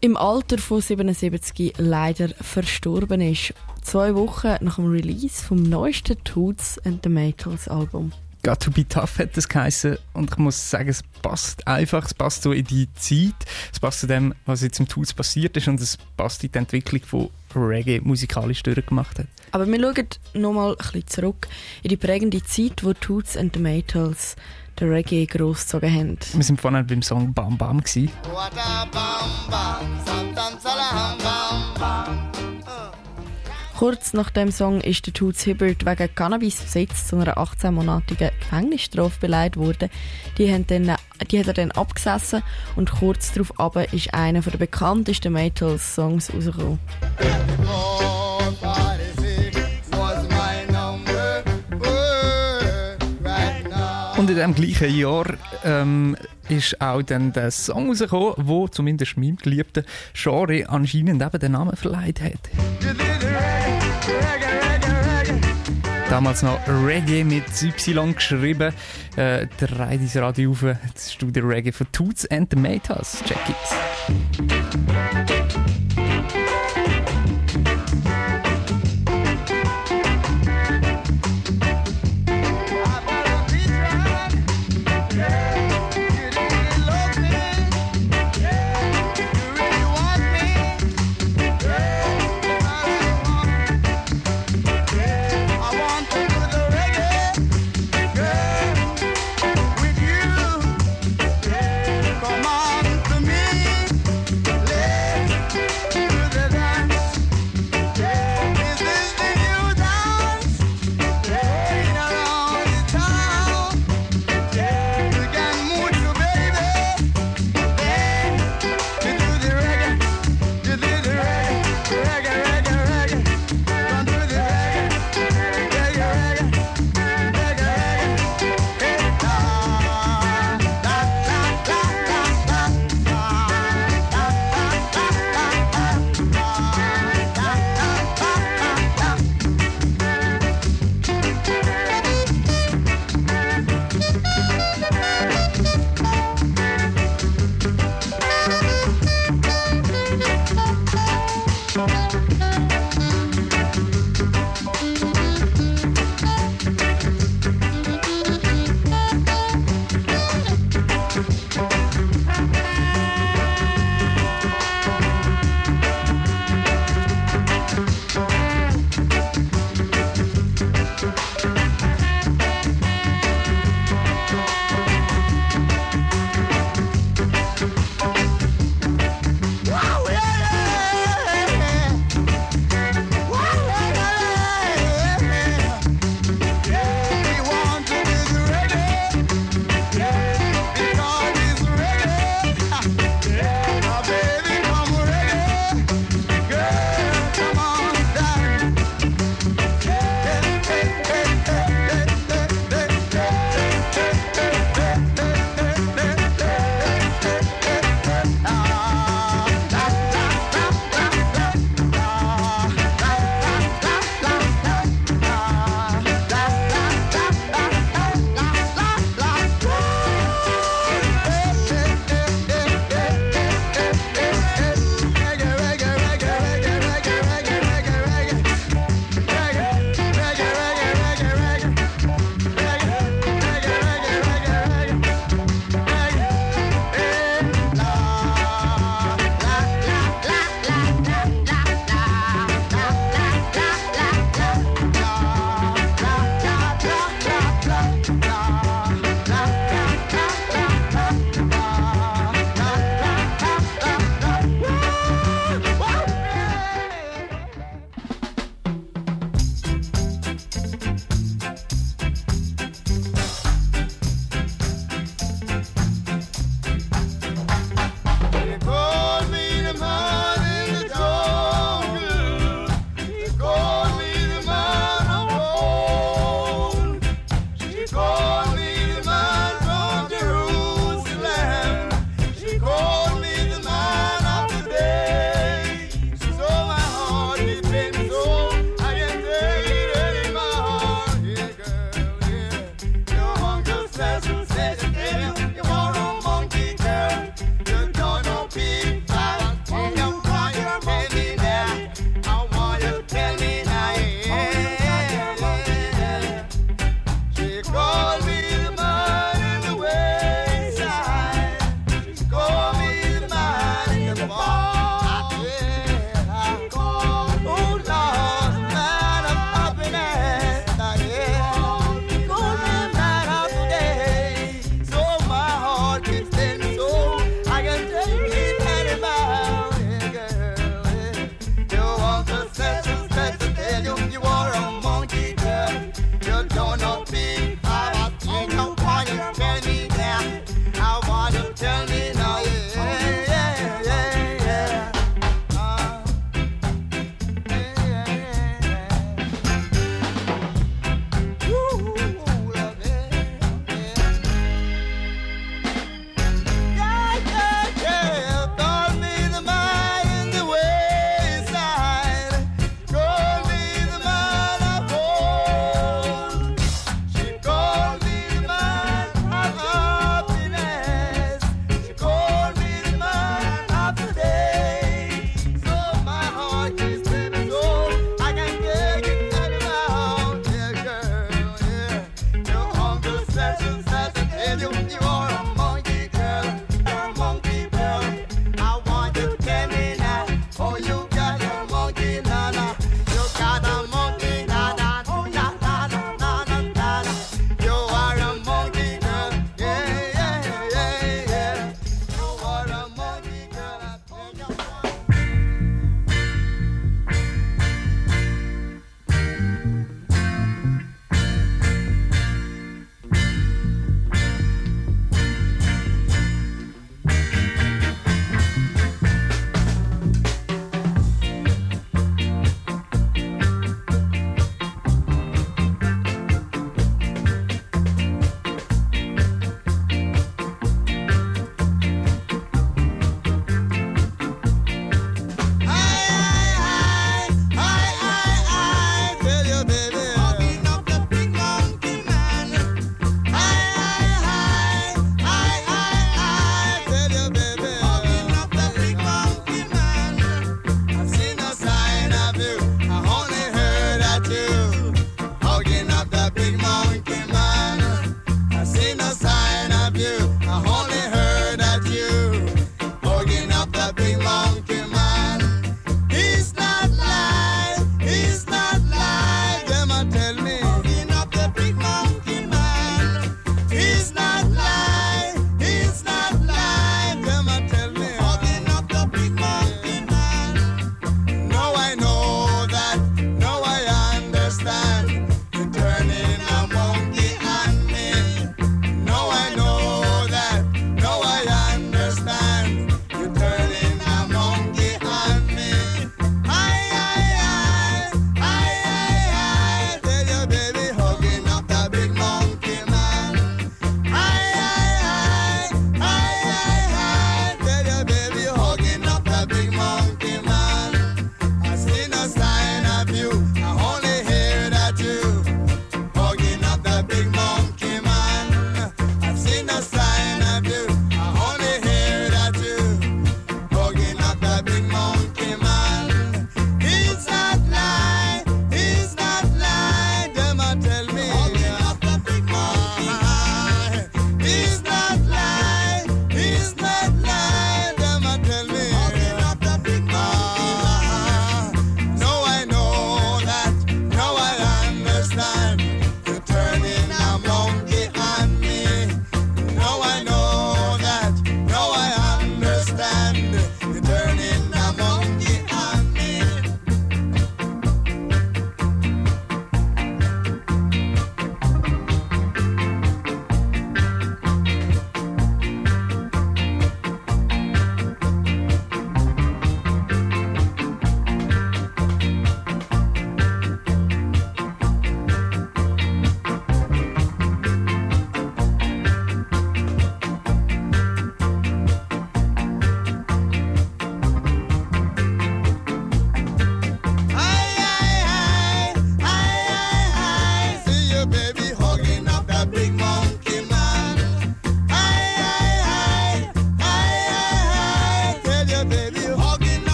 im Alter von 77 leider verstorben ist. Zwei Wochen nach dem Release vom neuesten Toots and the Maytals Album. Got to be tough hat das geheißen und ich muss sagen, es passt einfach, es passt so in die Zeit, es passt zu dem, was jetzt im Toots passiert ist und es passt in die Entwicklung von Reggae musikalisch durchgemacht hat. Aber wir schauen nochmal ein bisschen zurück in die prägende Zeit, wo Toots and the Maytals den Reggae großgezogen haben. Wir sind vorhin beim Song Bam Bam gewesen. What a bam bam. Kurz nach dem Song ist der Toots Hibbert wegen Cannabisbesitz zu einer 18-monatigen Gefängnisstrafe beleidigt worden. Die, haben dann, die hat er dann abgesessen und kurz darauf aber ist einer der bekanntesten Maytals-Songs rausgekommen. Und in dem gleichen Jahr ähm, ist auch dann der Song rausgekommen, wo zumindest meinem geliebten Genre anscheinend eben den Namen verleiht hat. Damals noch Reggae mit Y geschrieben. Äh, der Reidis Radio auf, das Studio Reggae von Toots and the Maytals. Check it.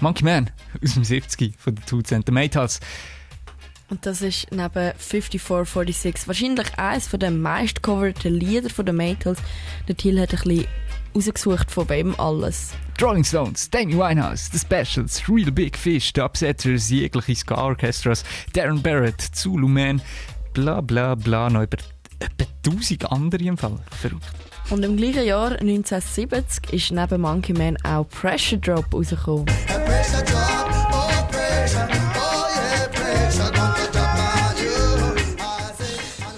Monkey Man aus dem 70 von den Two Cent Maytals. Und das ist neben 5446 wahrscheinlich eines der meistgecoverten Lieder von den Maytals. Der Till hat ein bisschen rausgesucht, von wem alles. Rolling Stones, Amy Winehouse, The Specials, Real Big Fish, The Upsetters, jegliche Ska-Orchestras, Darren Barrett, Zulu Man, bla bla bla, noch über etwa 1000 andere im Fall. Verrückt. Und im gleichen Jahr, 1970, ist neben Monkey Man auch Pressure Drop rausgekommen.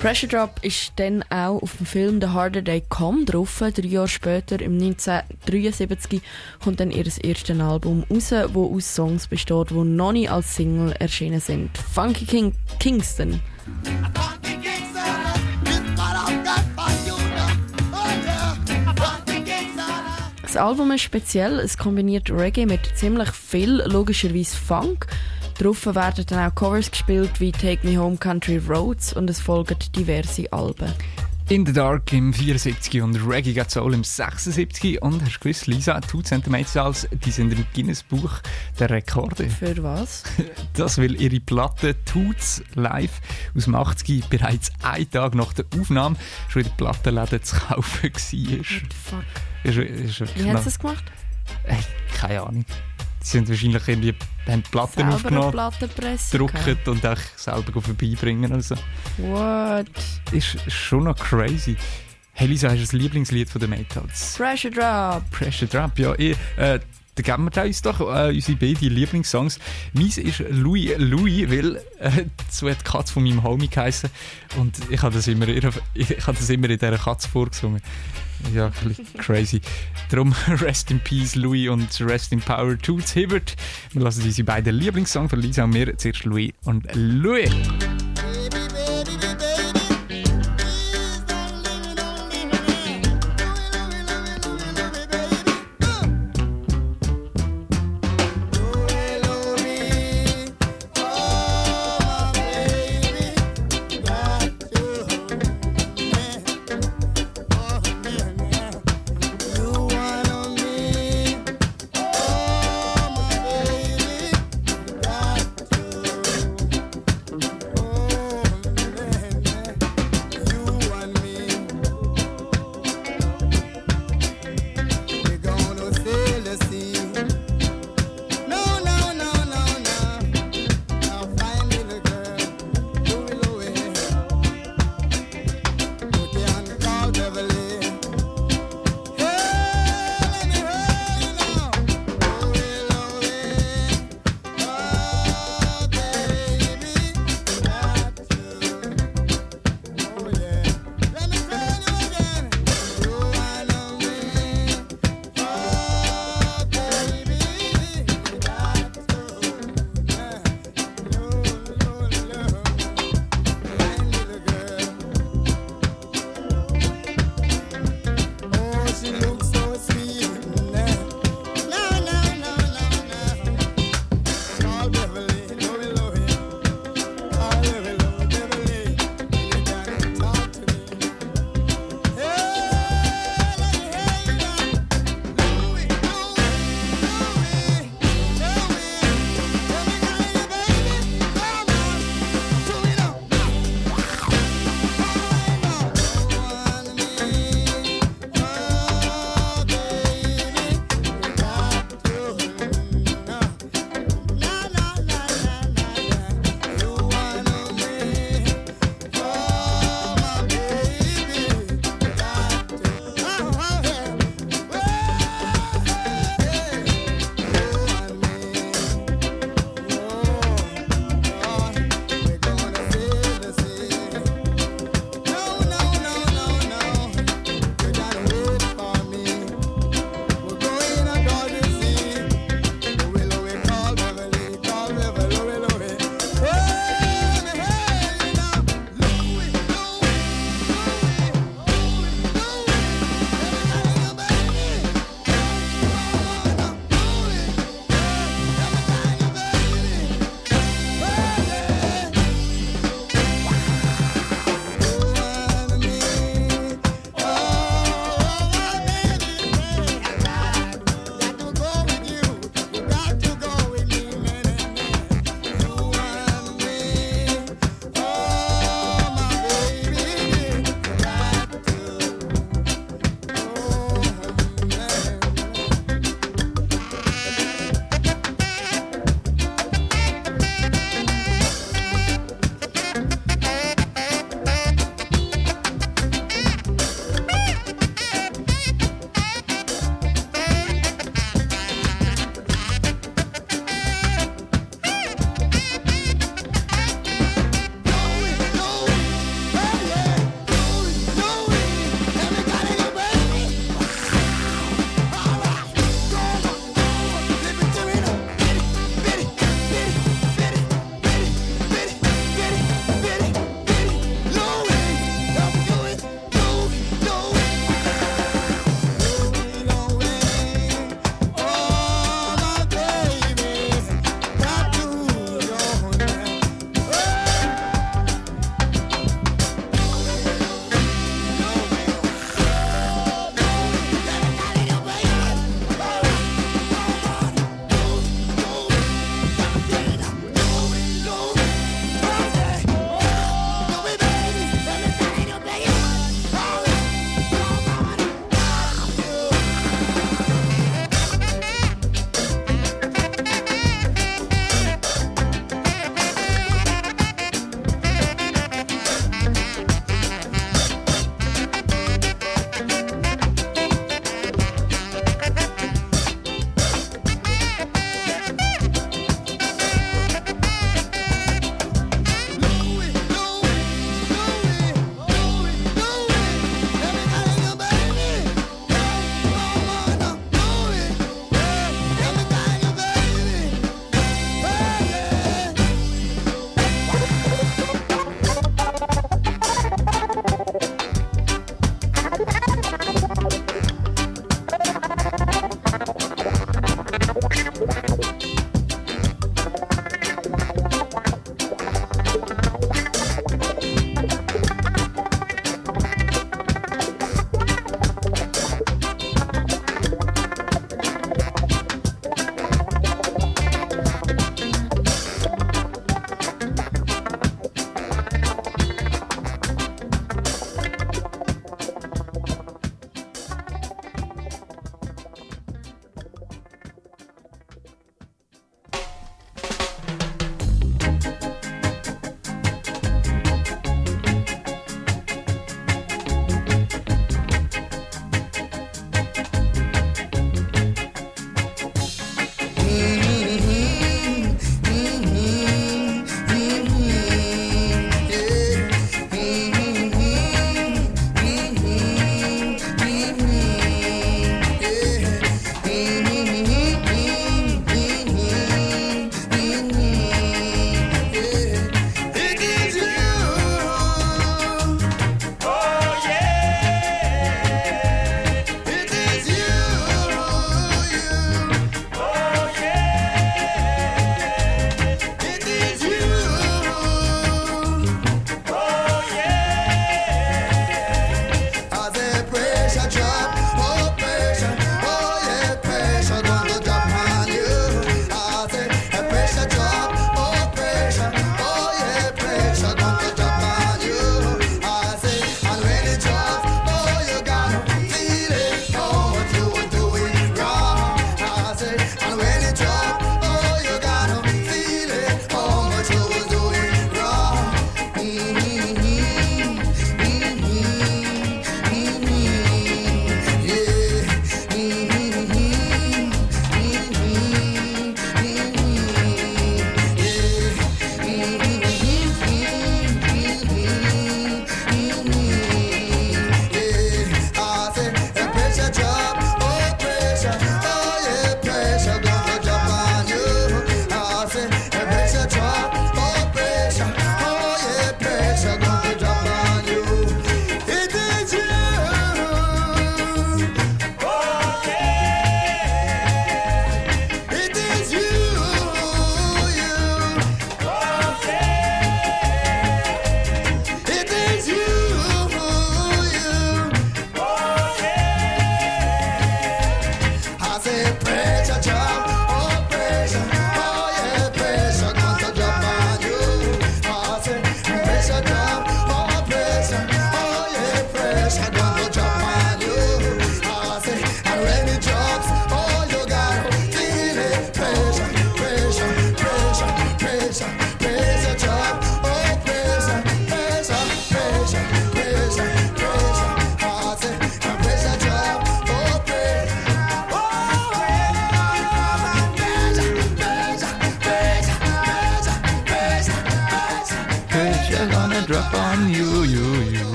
Pressure drop, ist dann auch auf dem Film The Harder They Come drauf. Drei Jahre später, im 1973, kommt dann ihr erstes Album raus, wo aus Songs besteht, die noch nie als Single erschienen sind. Funky King Kingston. Album ist speziell, es kombiniert Reggae mit ziemlich viel, logischerweise Funk. Darauf werden dann auch Covers gespielt wie Take Me Home Country Roads und es folgen diverse Alben. In the Dark im 74 und Reggae Got Soul im 76 und hast du gewusst, Lisa, Two Centimeters, die sind im Guinness Buch der Rekorde. Für was? (laughs) Das, weil ihre Platte Toots live aus dem 80 bereits einen Tag nach der Aufnahme schon in den Plattenläden zu kaufen war. Fuck. Ist, ist Wie noch- sie das gemacht? Ey, keine Ahnung. Sie sind wahrscheinlich irgendwie haben Platten Selber aufgenommen, Plattenpresse gedruckt und auch selber vorbeibringen. Also. What? Ist schon noch crazy. Hey Lisa, hast du das Lieblingslied von den Maytals? Pressure Drop. Pressure Drop, ja. Ich, äh, dann geben wir da uns doch äh, unsere beiden Lieblingssongs. Meins ist Louis Louis, weil äh, so hat die Katze von meinem Homie geheißen. Und ich habe das immer, ich, ich habe das immer in dieser Katze vorgesungen. Ja, bisschen crazy. Darum (laughs) Rest in Peace Louis und Rest in Power Toots Hibbert. Wir lassen unsere beiden Lieblingssongs von Lisa und mir. Zuerst Louis und Louis.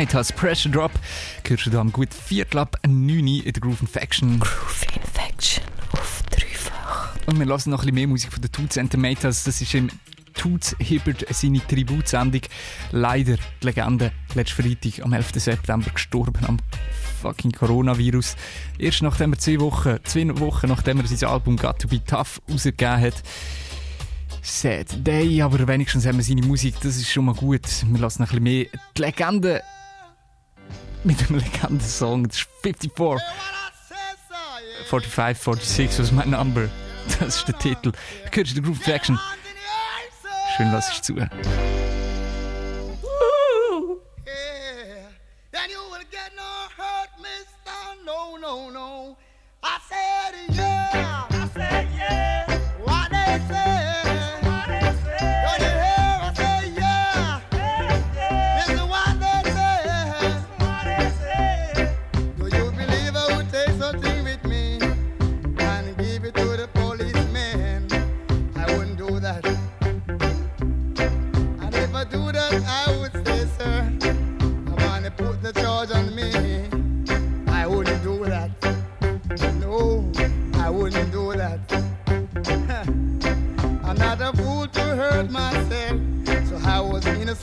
Maytals, Pressure Drop. Hörst du am gut Viertel ab 9 in der Groove Infection. Groove Infection auf dreifach. Und wir lassen noch ein bisschen mehr Musik von den Toots and the Maytals. Das ist im Toots Hibbert seine Tributsendung. Leider die Legende letzten Freitag am 11. September gestorben am fucking Coronavirus. Erst nachdem er zwei Wochen, zwei Wochen nachdem er sein Album Got to Be Tough rausgegeben hat. Sad Day, aber wenigstens haben wir seine Musik, das ist schon mal gut. Wir lassen ein bisschen mehr die Legende mit einem Legenden-Song. Das ist 54. 45, 46 was mein Number. Das ist der Titel. Hörst du den Groove Faction? Schön, lass ich zu.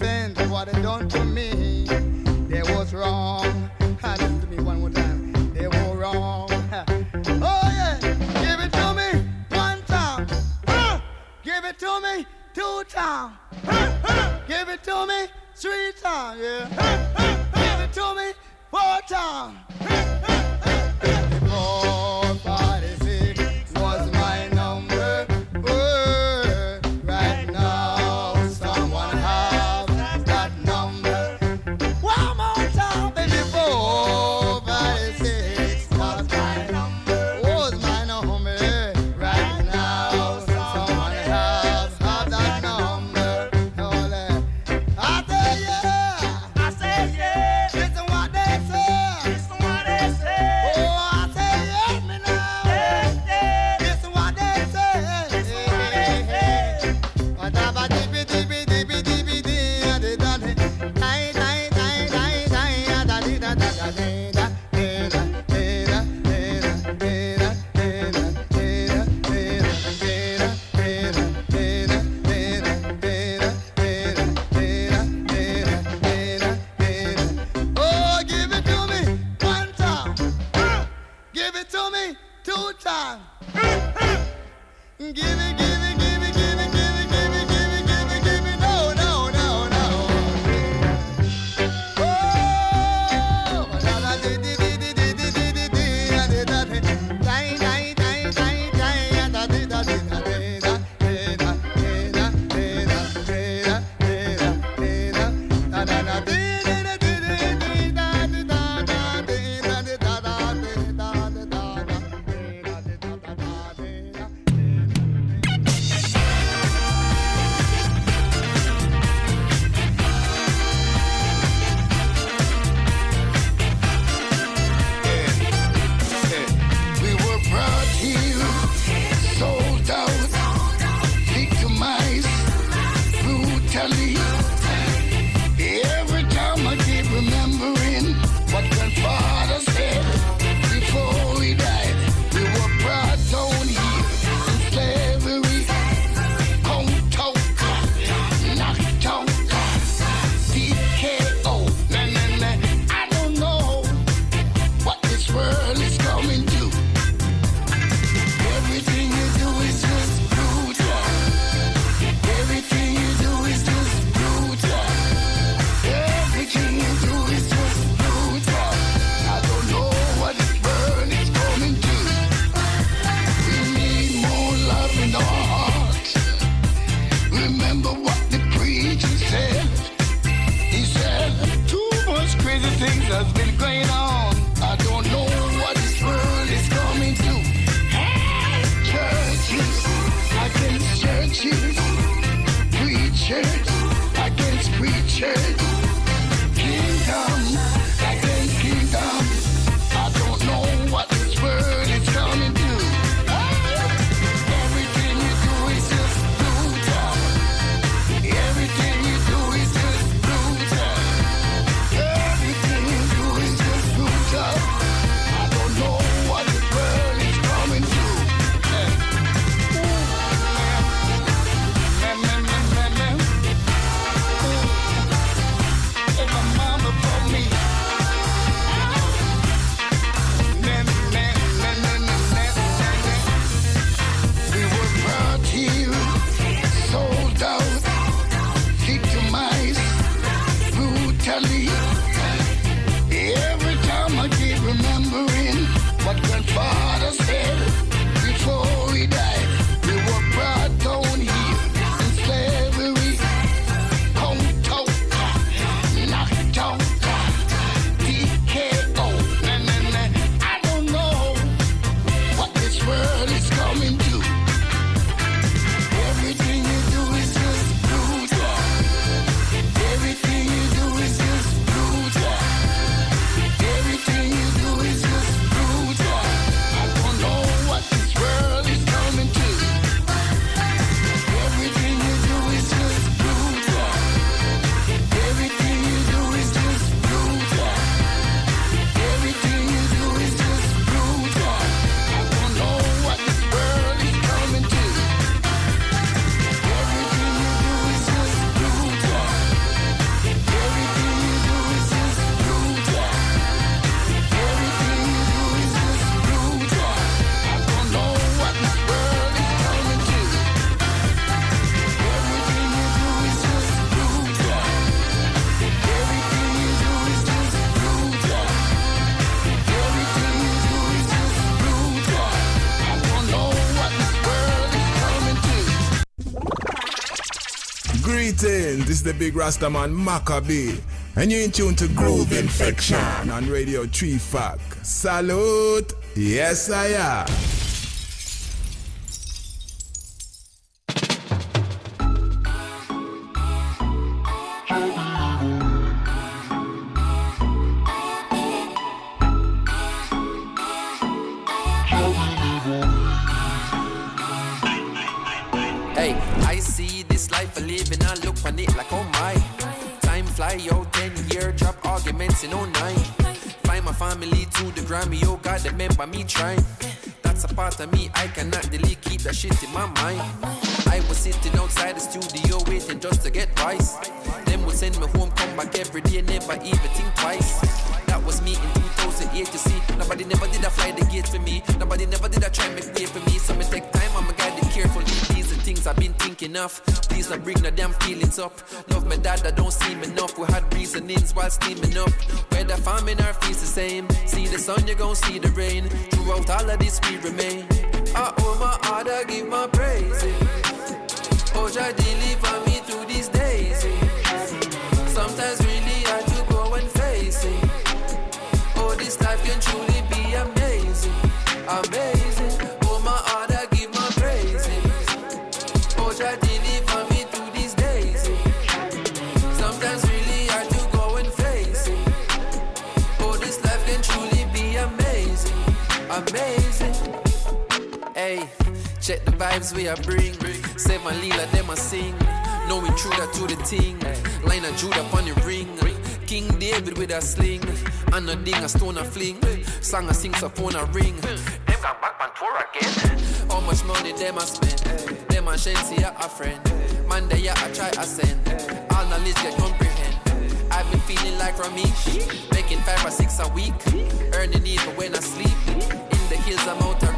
Innocent what they done to me. This is the big Rastaman Maccabee, and you're in tune to Groove Infection on Radio Tree Fuck. Salute! Yes, I am. Please not bring no damn feelings up. Love my dad, I don't seem enough. We had reasonings while steaming up. Where Whether farming or feast the same. See the sun, you gon' see the rain. Throughout all of this, we remain. I owe my heart, I give my praise. Oh, Jah deliver me through these days. Sometimes really hard to go and face it. Oh, this life can truly be amazing, amazing. Vibes we are bring. My Lila, them I sing. True that to the thing. Line of Judah upon the ring. King David with a sling. And a ding, a stone, a fling. Song I sing phone a ring. Them got back on tour again. How much money them I spend? Them I shame see a friend. Man, they I try I send. All knowledge get comprehend. I've been feeling like Ramesh. Making five or six a week. Earning even when I sleep. In the hills I'm out.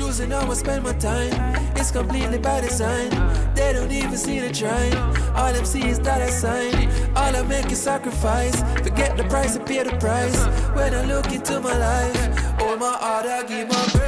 Choosing how I spend my time. It's completely by design. They don't even see the trying. All them see is that I sign. All I make is sacrifice. Forget the price and pay the price. When I look into my life, oh my heart, I give my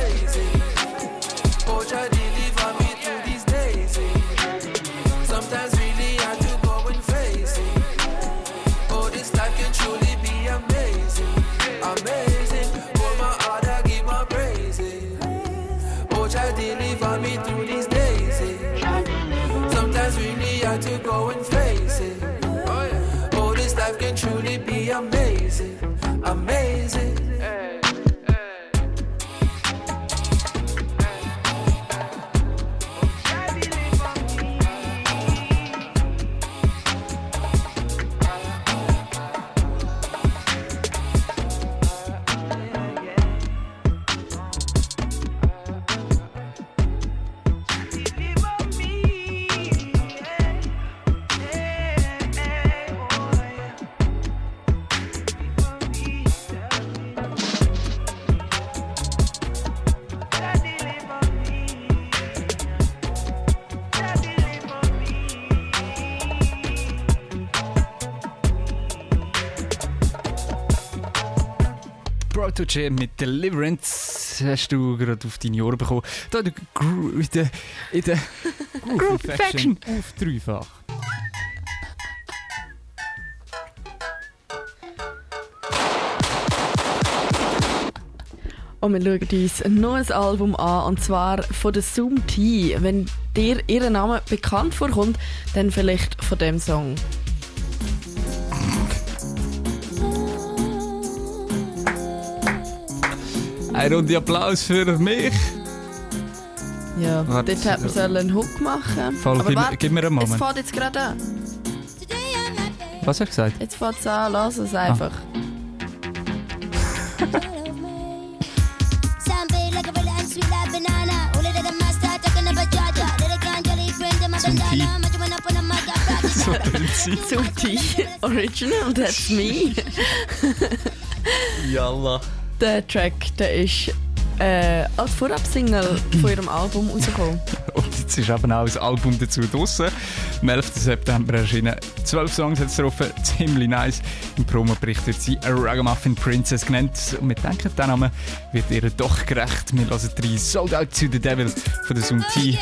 Jam mit Deliverance hast du gerade auf deine Ohren bekommen. Da in der, in der, (laughs) Groove Infection auf dreifach. Und wir schauen uns noch ein Album an, und zwar von der Zoom T. Wenn dir ihr Name bekannt vorkommt, dann vielleicht von dem Song. Ein Runde Applaus für mich. Ja, Warte, dort hätte man sollen einen Hook machen Voll, Aber gib warte, gib mir einen Es Moment. fährt jetzt gerade an. Was hast du gesagt? Jetzt fährt es an, lass es einfach. Sample like a really and sweet like banana. Only they can master talking about Jaja. They can't jelly friend them up and Zum mug So tönt sie. Zoom T Original, that's me. Yalla. Der Track, der ist äh, als Vorab-Single von ihrem Album rausgekommen. (laughs) Und jetzt ist eben auch das Album dazu draussen. Am 11. September erschienen. Zwölf Songs hat es drauf, ziemlich nice. Im Promo-Bericht wird sie Ragamuffin Princess genannt. Und wir denken, der Name wird ihr doch gerecht. Wir hören drei Sold Out to the Devil von der Zoom T.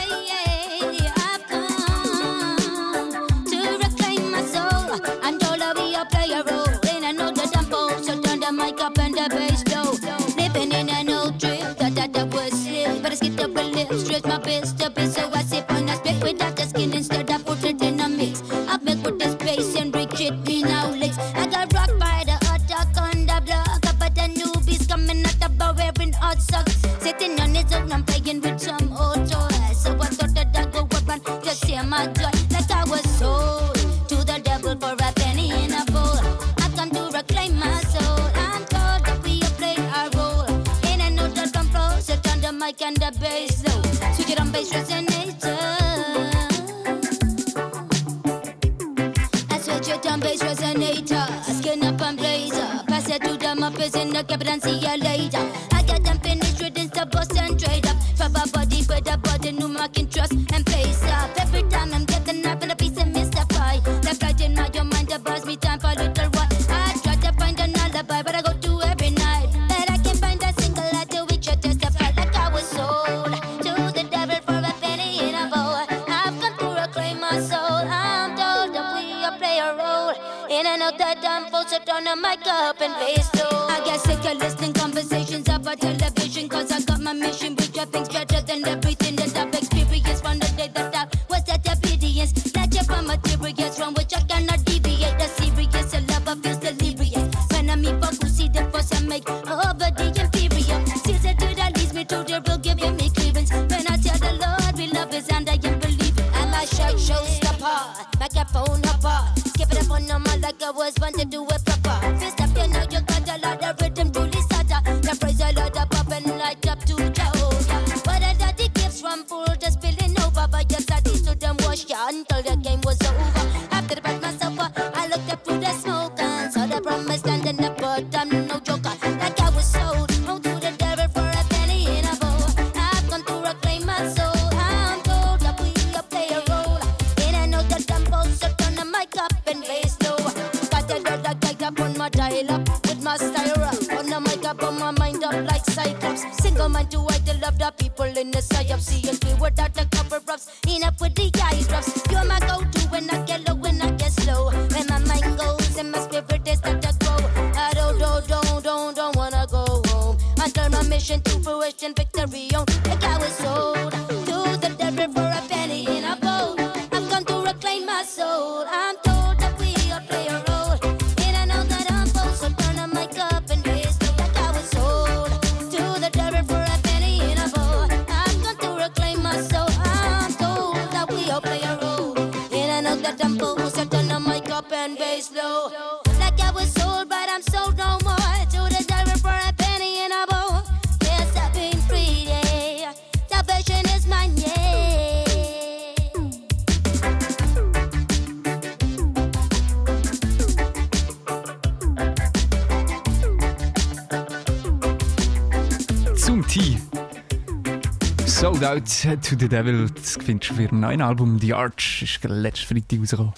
Out äh, to the Devil, das findest du für ein neues Album. The Arch ist letzte Freitag rausgekommen.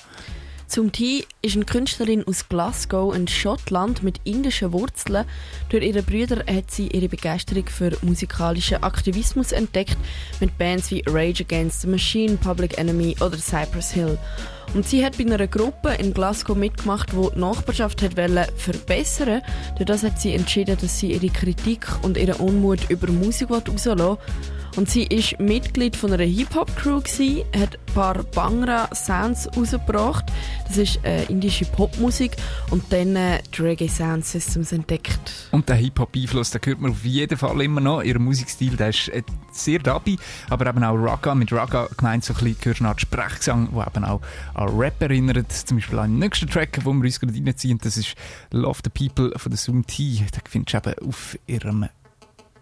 Zum Tee ist eine Künstlerin aus Glasgow in Schottland mit indischen Wurzeln. Durch ihre Brüder hat sie ihre Begeisterung für musikalischen Aktivismus entdeckt, mit Bands wie Rage Against the Machine, Public Enemy oder Cypress Hill. Und sie hat bei einer Gruppe in Glasgow mitgemacht, wo die, die Nachbarschaft hat verbessern Durch das hat sie entschieden, dass sie ihre Kritik und ihren Unmut über Musik rauslassen will und sie ist Mitglied von einer Hip-Hop-Crew, hat ein paar Bangra-Sounds rausgebracht. Das ist äh, indische Popmusik. Und dann äh, die Reggae-Sound Systems entdeckt. Und der Hip-Hop-Einfluss, den hört man auf jeden Fall immer noch. Ihr Musikstil, der ist äh, sehr dabei. Aber eben auch Raga. Mit Raga gemeint so ein bisschen gehört Art Sprechgesang, der eben auch an Rap erinnert. Zum Beispiel an den nächsten Track, den wir uns gerade reinziehen. Das ist Love the People von der Zoom T. Den findest du eben auf ihrem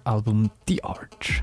Album The Arch.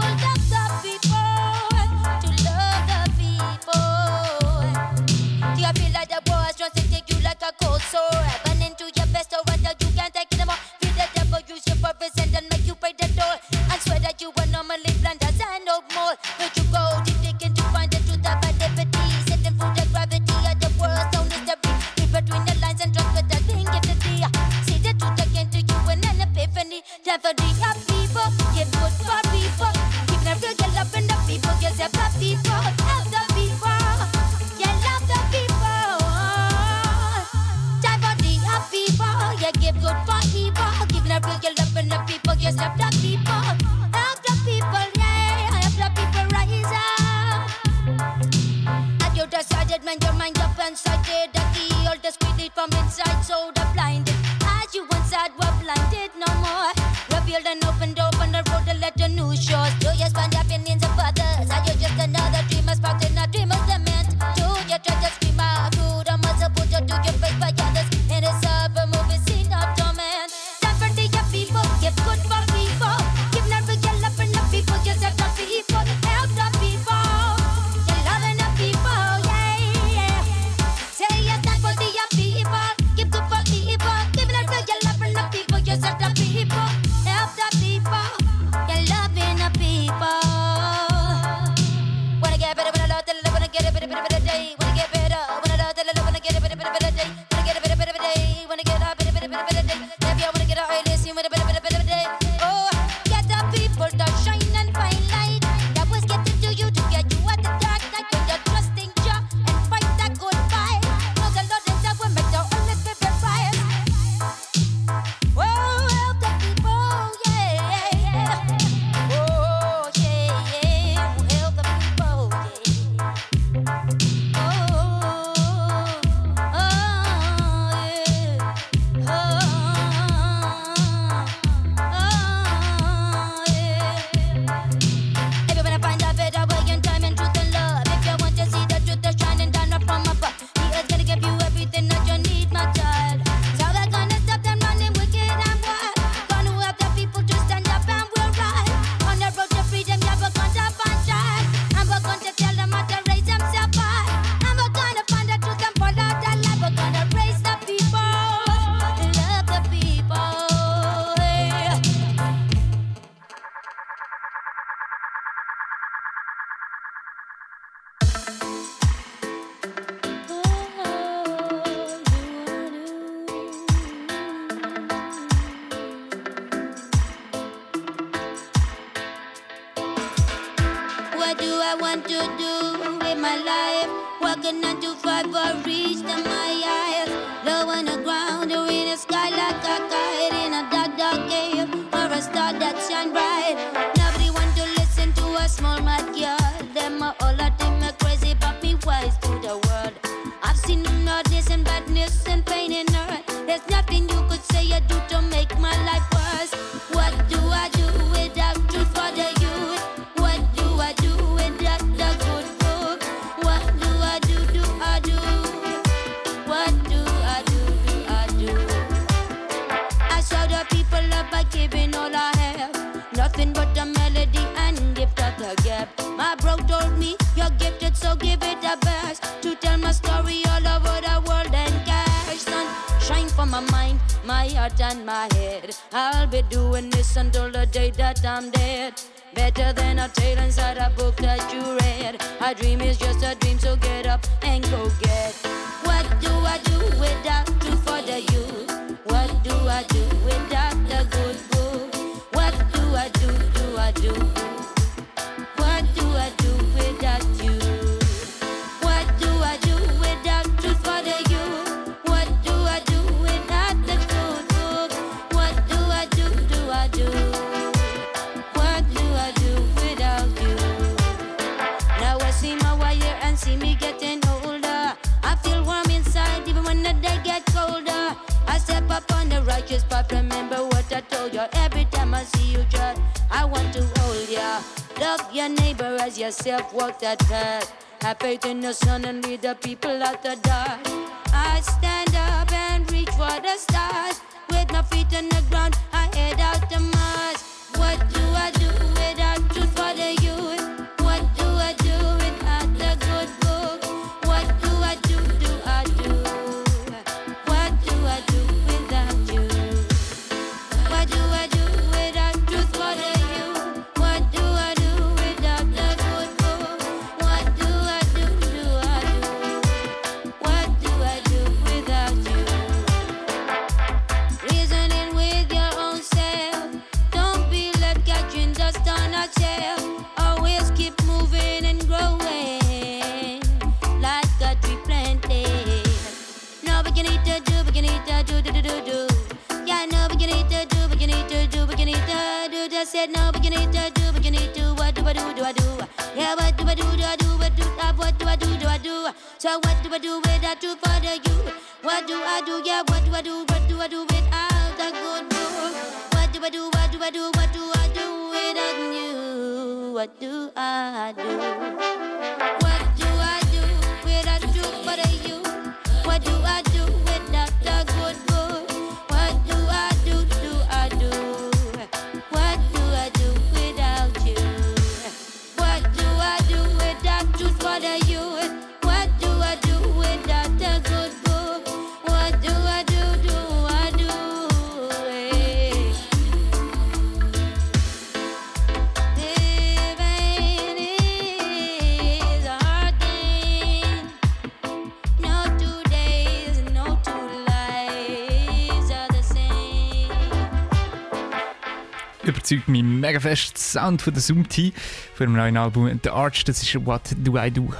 überzeugt mich mega fest der Sound von der Zoom T von dem neuen Album The Arch. Das ist What Do I Do.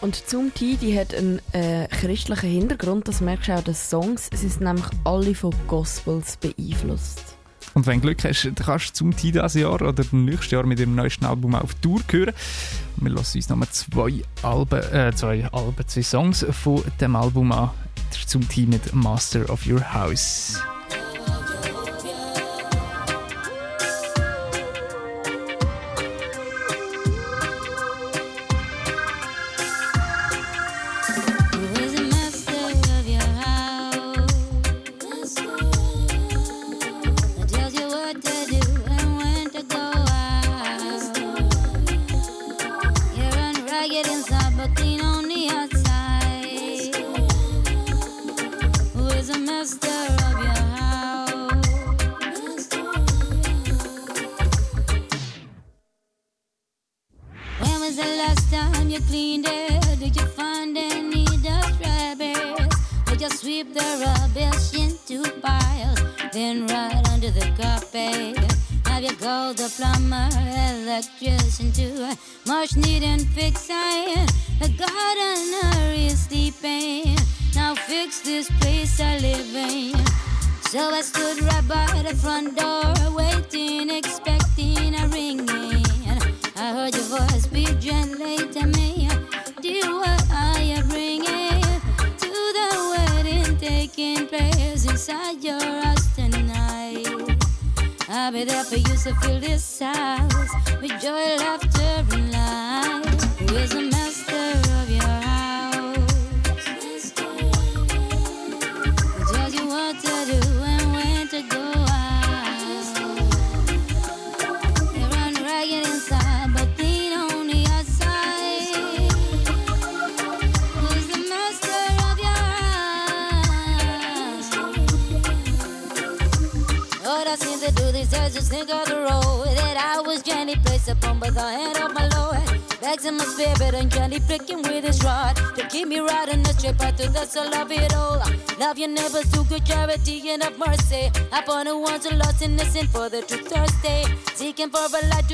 Und Zoom T, die hat einen äh, christlichen Hintergrund. Das merkst du auch den Songs. Es sind nämlich alle von Gospels beeinflusst. Und wenn du Glück hast, dann kannst du zum Teil dieses Jahr oder nächstes Jahr mit dem neuesten Album auf Tour hören. Und wir lassen uns nochmal zwei Alben, äh, zwei Alben, zwei Songs von dem Album an. Das ist zum Teil mit Master of Your House.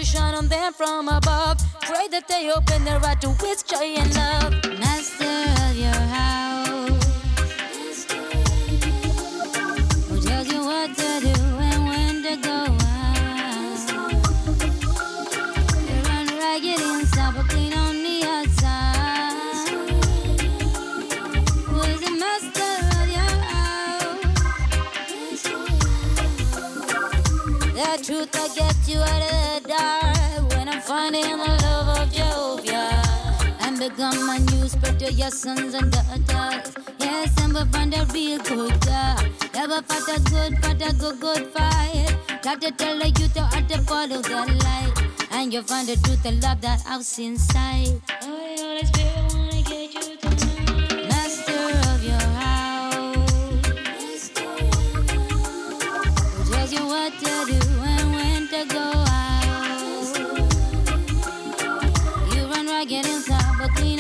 shine on them from above. Pray that they open their eyes sons and daughters. Yes, and we find a real good girl. Never fought a good fight, a good, good fight. Got to tell the youth how to follow the light. And you find the truth and love that house inside. Getting top, but clean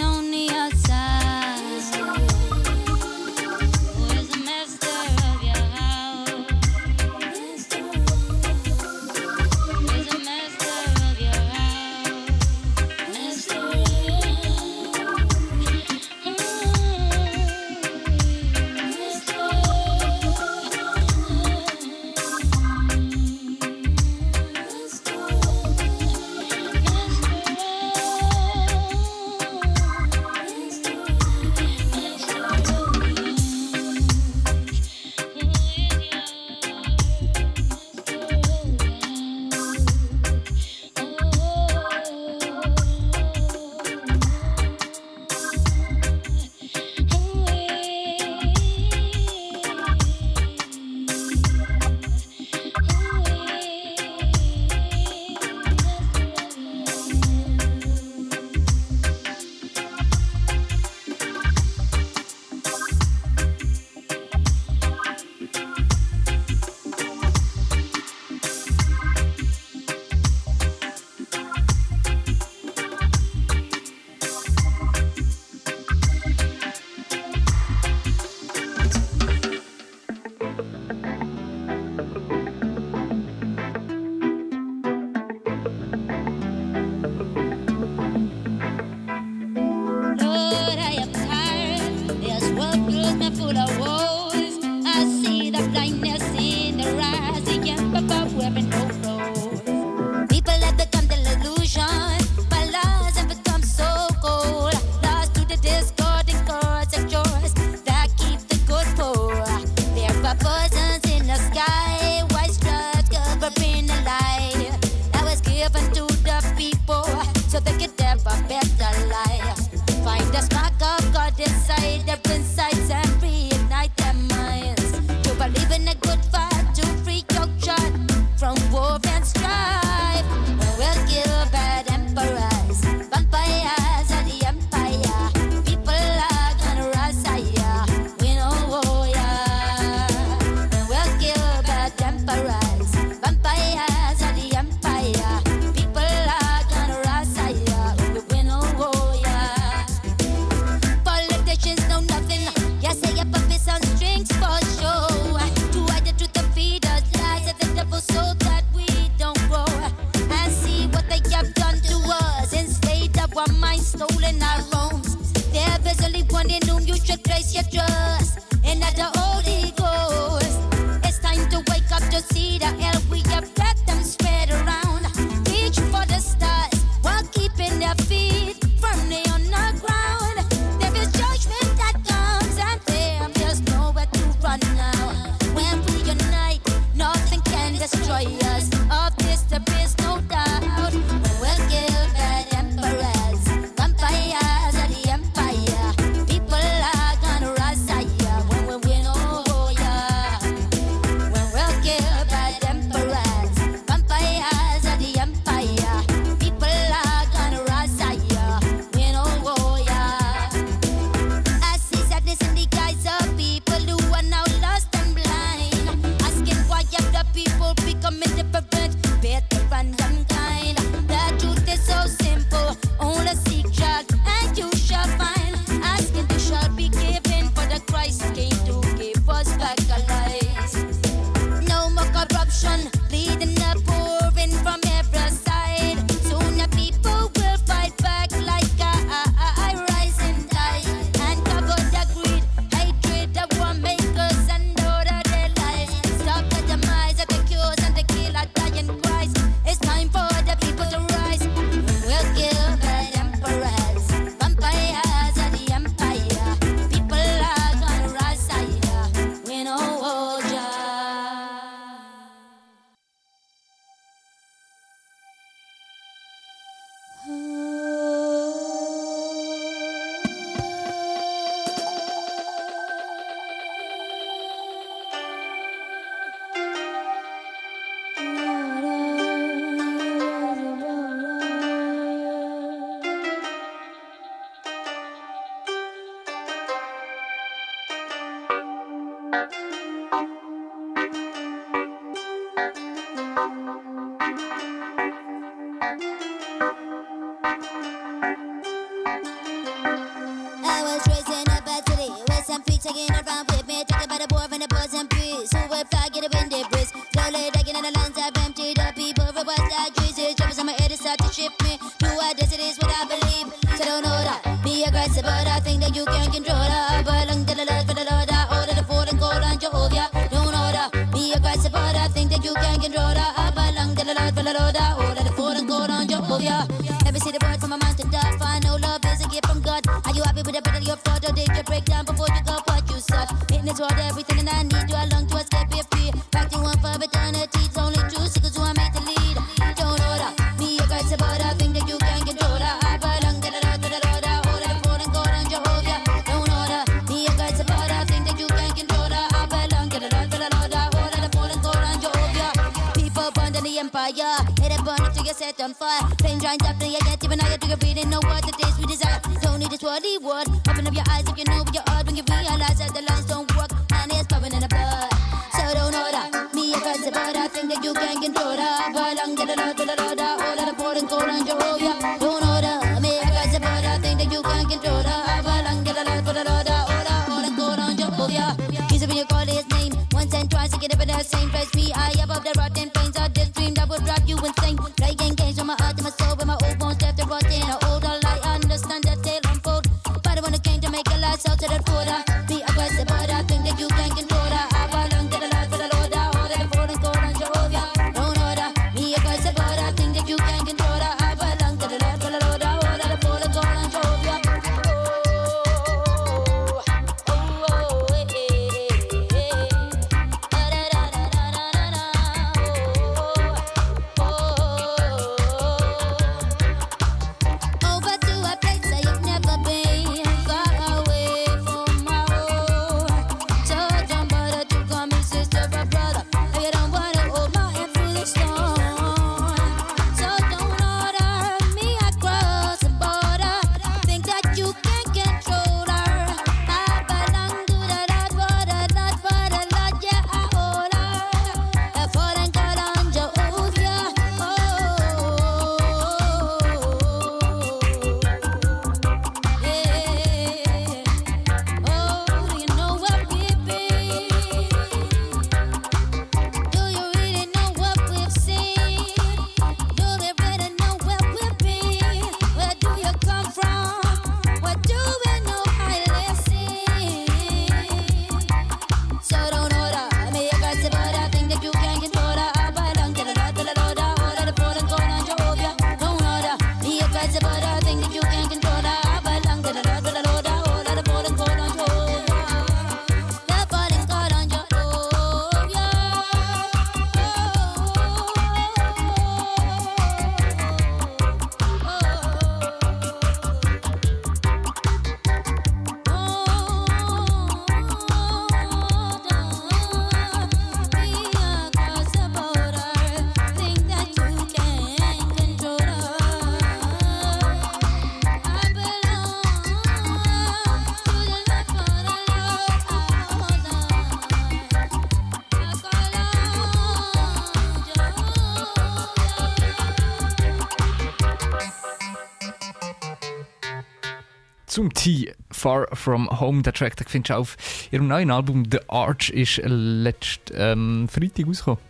zum T Far From Home. Der Track den findest du auf ihrem neuen Album The Arch ist letzten ähm, Freitag rausgekommen.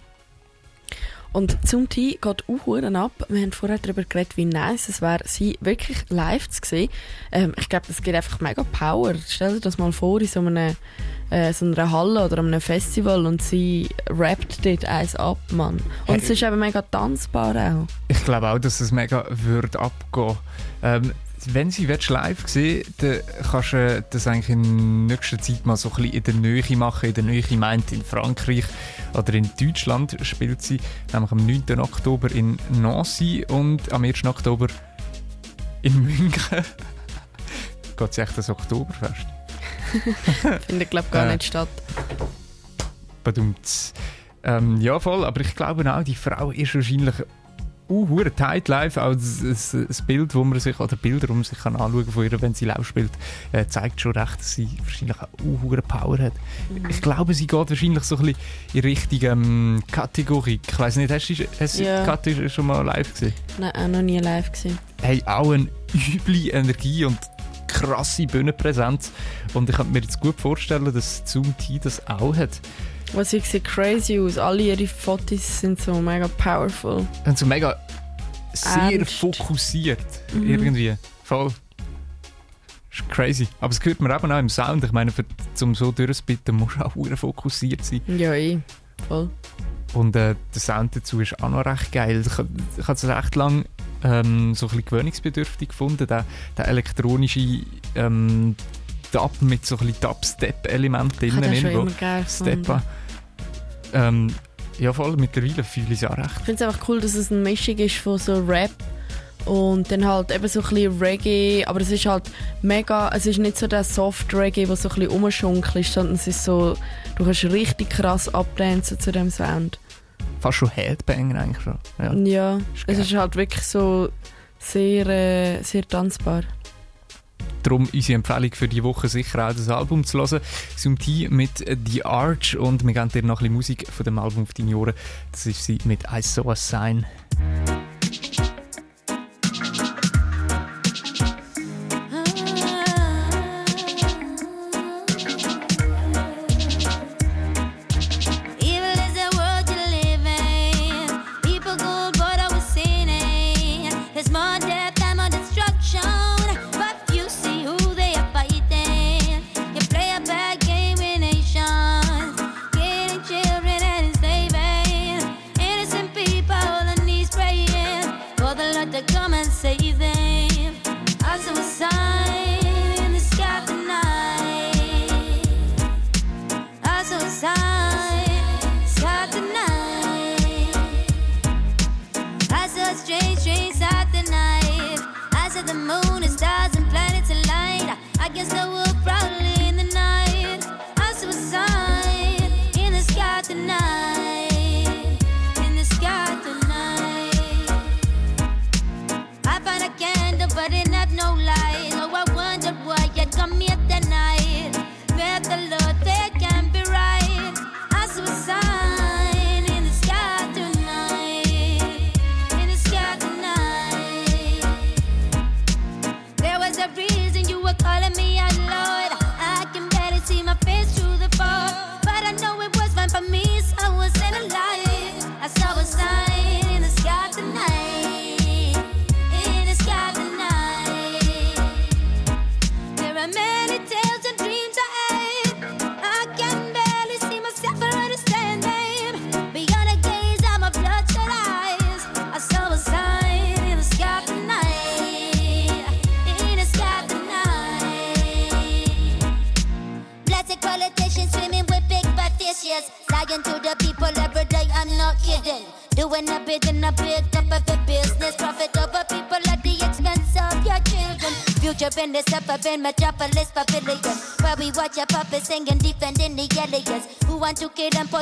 Und zum Tee geht auch Huren ab. Wir haben vorher darüber geredet, wie nice es wäre, sie wirklich live zu sehen. Ähm, ich glaube, das gibt einfach mega Power. Stell dir das mal vor in so einer, äh, so einer Halle oder einem Festival und sie rappt dort eins ab, Mann. Und Hey. es ist eben mega tanzbar auch. Ich glaube auch, dass es mega würde abgehen. Ähm, wenn sie willst, live sehen dann kannst du äh, das eigentlich in nächster Zeit mal so ein bisschen in der Nähe machen. In der Nähe meint in Frankreich oder in Deutschland spielt sie, nämlich am 9. Oktober in Nancy und am 1. Oktober in München. (laughs) Geht sie echt das Oktoberfest? (laughs) Findet, glaube gar Äh. nicht statt. Badumts. Ähm, ja, voll, aber ich glaube auch, die Frau ist wahrscheinlich uh, hure tight live. Auch das, das, das Bild, wo man sich, oder Bilder, die man sich kann anschauen von ihr, wenn sie live spielt, äh, zeigt schon recht, dass sie wahrscheinlich auch uh, hure Power hat. Mhm. Ich glaube, sie geht wahrscheinlich so ein bisschen in Richtung ähm, Kategorie. Ich weiß nicht, hast du, hast Ja. Kathi schon mal live gesehen? Nein, auch noch nie live gesehen. Hey, auch eine üble Energie und krasse Bühnenpräsenz. Und ich kann mir jetzt gut vorstellen, dass Zoom T das auch hat. Was sie sieht crazy aus. Alle ihre Fotos sind so mega powerful. Und so mega sehr Ernst. fokussiert Mhm. irgendwie. Voll. Ist crazy. Aber es gehört mir eben auch im Sound. Ich meine, für, um so durchzubitten, musst du auch fokussiert sein. Ja, eh. Voll. Und äh, der Sound dazu ist auch noch recht geil. Ich, ich habe es recht lang ähm, so ein bisschen gewöhnungsbedürftig gefunden, der, der elektronische ähm, Dub mit so ein bisschen Dubstep-Elementen habe drinnen. den schon immer geil Steppa. Ähm, ja, voll. Mittlerweile fühle ich es auch recht. Ich finde es einfach cool, dass es eine Mischung ist von so Rap und dann halt eben so ein bisschen Reggae, aber es ist halt mega, es ist nicht so der Soft Reggae, der so ein bisschen rumschunkelt, sondern es ist so, du kannst richtig krass abdancen zu dem Sound. Fast schon Headbanger eigentlich schon. Ja. Ja, Ist es ist halt wirklich so sehr, äh, sehr tanzbar. Darum unsere Empfehlung für die Woche sicher auch das Album zu hören. Sumti mit äh, The Arch und wir geben dir noch ein bisschen Musik von dem Album auf deine Ohren. Das ist sie mit I Saw a Sign.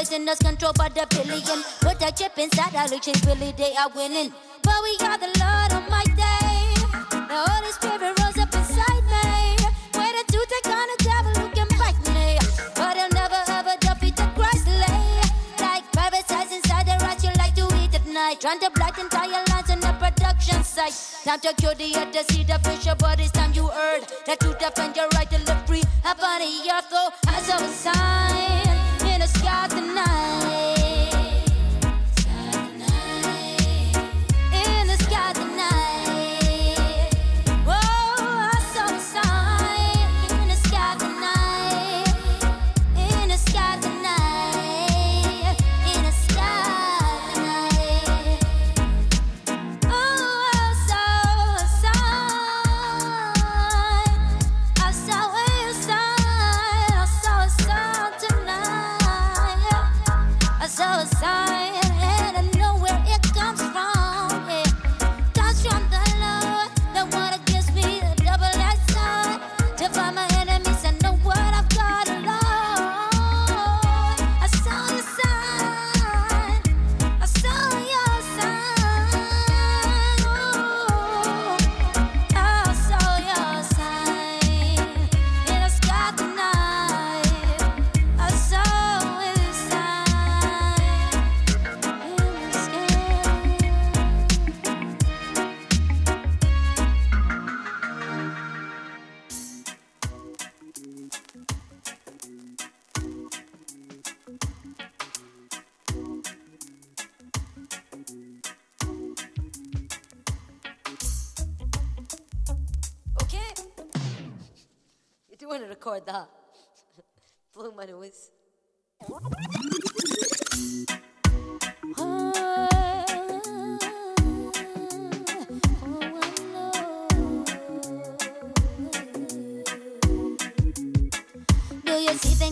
poison us controlled by the billion. Put that chip inside our elections, really they are winning. But we are the Lord on my day. The Holy Spirit rose up inside me. Waited to take on the devil who can fight me. But he'll never ever defeat the Christ lay. Like parasites inside the rats you like to eat at night. Trying to black entire lines on the production site. Time to cure the to see the pressure, but it's time you heard. That you defend your right to live free. Up on the earth, though, as of a sign. voice.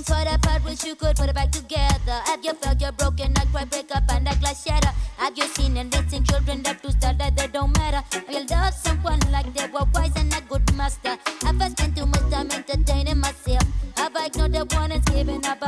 Tore apart, wish you could put it back together. Have you felt your broken heart cry, break up, and a glass shatter? Have you seen and raising children left to start that they don't matter? Have you loved someone like that? giving up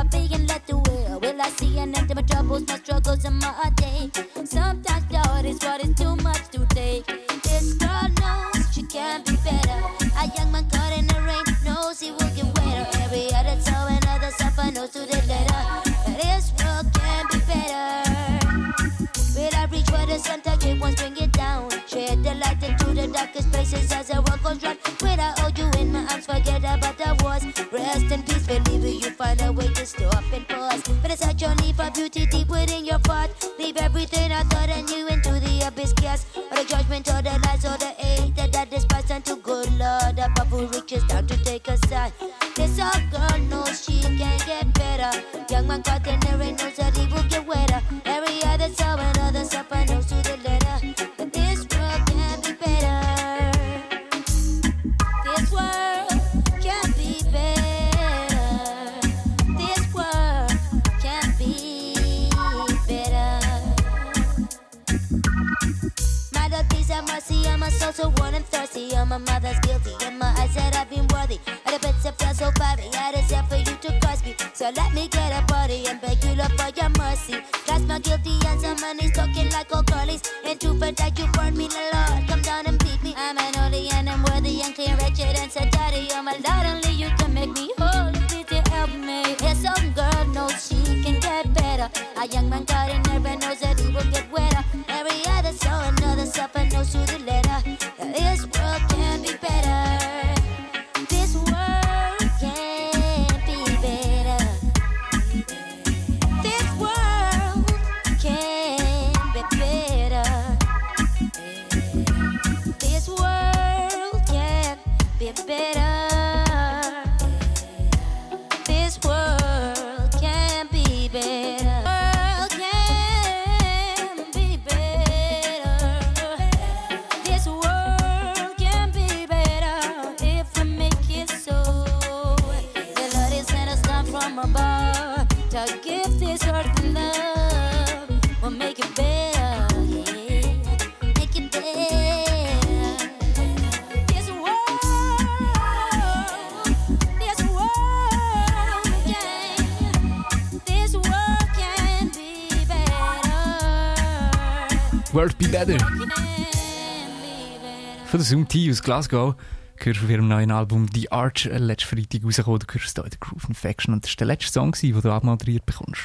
Von der Zoom T aus Glasgow. Gehörst auf ihrem neuen Album The Arch äh, letzten Freitag rausgekommen. Du hörst hier in der Groove Infection. Und das war der letzte Song, den du abmoderiert bekommst.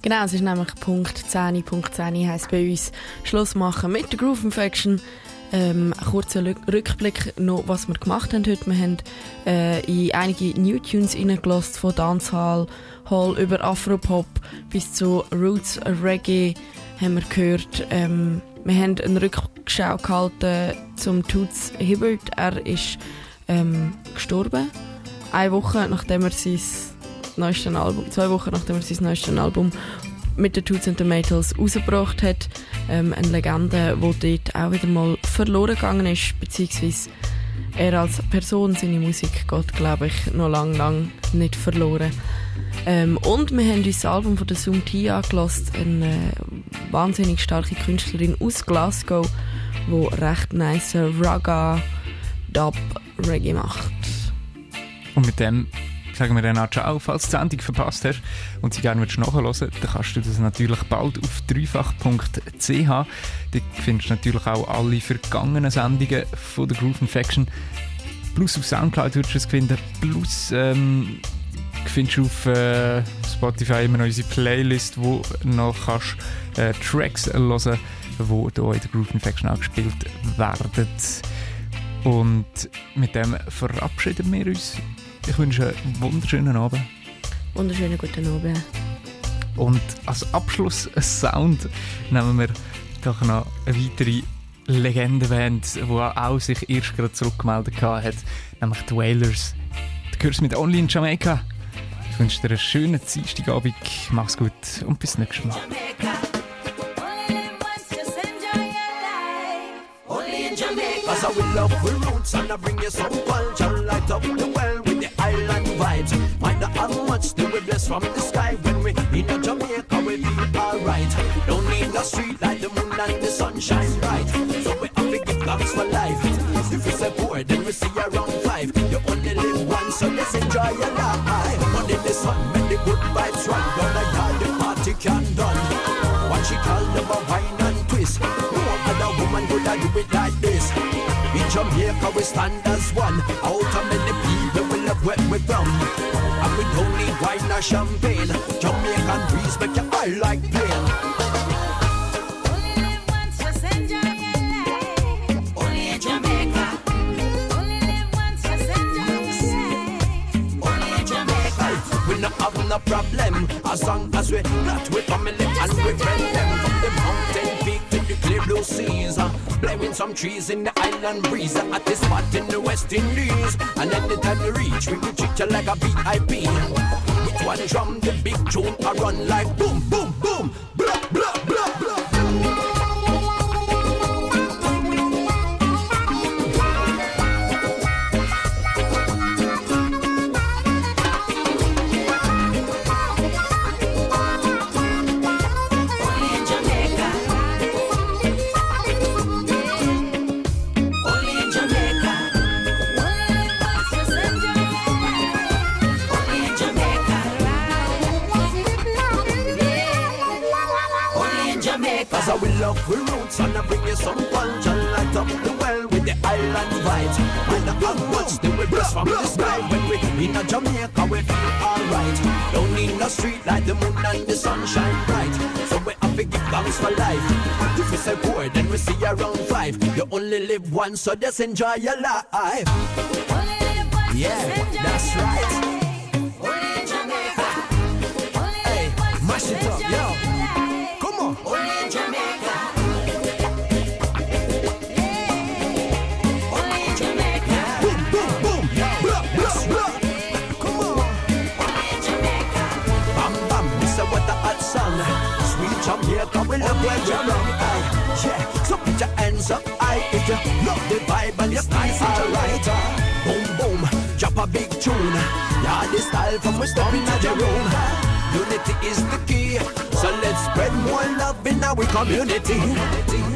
Genau, es ist nämlich Punkt 10. Punkt 10 heisst bei uns Schluss machen mit der Groove Infection. Ähm, kurzer Rückblick noch, was wir gemacht haben heute. Wir haben äh, in einige New Tunes reingelassen, von Dancehall, Hall über Afropop bis zu Roots Reggae haben wir gehört. Ähm, wir haben eine Rückschau gehalten zum Toots Hibbert. Er ist ähm, gestorben. Eine Woche nachdem er sein neuestes Album, zwei Wochen nachdem er sein neuestes Album mit den Toots and the Maytals rausgebracht hat. Ähm, eine Legende, die dort auch wieder mal verloren gegangen ist, beziehungsweise er als Person, seine Musik geht, glaube ich, noch lang, lang nicht verloren. Ähm, und wir haben uns das Album von der Zoom T angelassen, eine äh, wahnsinnig starke Künstlerin aus Glasgow, die recht nice Raga, Dub, Reggae macht. Und mit dem sagen wir dann auch Ciao, falls du die Sendung verpasst hast und sie gerne willst nachhören dann kannst du das natürlich bald auf dreifach.ch. Dort findest du natürlich auch alle vergangenen Sendungen von der Groove Infection. Plus auf Soundcloud würdest du es finden. Plus ähm, findest du auf äh, Spotify immer noch unsere Playlist, wo du noch kannst, äh, Tracks hören kannst, die hier in der Groove Infection auch gespielt werden. Und mit dem verabschieden wir uns. Ich wünsche einen wunderschönen Abend. Wunderschönen guten Abend. Und als Abschluss-Sound nehmen wir doch noch eine weitere Legendenband, die auch sich erst gerade zurückgemeldet hat, nämlich die Wailers. Du gehörst mit Only in Jamaica. Ich wünsche dir einen schönen Dienstagabend. Mach's gut und bis nächstes Mal. Only in Jamaica. Cause I will love the roots and I bring you some culture. Light up the well with the island vibes. Might not have much to we bless from the sky. When we in a Jamaica, we feel alright. Don't need no street like the moon and the sun shine bright. So we have to give thanks for life. If we say poor, then we see around five. You only live once, so let's enjoy your life. One the sun, make the good vibes run. Don't like how the party can done. What she call the wine and twist. No other woman could have do it like this. In Jamaica we stand as one. Out of many people will have wet with rum. And we don't need wine or champagne. Jamaican breeze make your eye like no problem as long as we got with family and we friend them from the mountain peak to the clear blue seas. Uh, blowing some trees in the island breeze uh, at the spot in the West Indies. And anytime you reach, we treat you like a VIP. With one drum, the big tune I run like boom, boom, boom, blah, blah, roots and I bring you some punch and light up the well with the island vibes. And the much they will bless from the sky when we in a Jamaica we feel alright. Don't need no street like the moon and the sun shine bright. So we have to give thanks for life. If we say poor, then we see around five. You only live once, so just enjoy your life. Yeah, that's right. Only in Jamaica. Hey, mash it up, yo. We love where you're wrong. Yeah, so put your hands up high if you love the vibe and your style alright. Uh. Boom boom, drop a big tune. Yeah, the style from we stop in the room. Unity is the key, so let's spread more love in our community.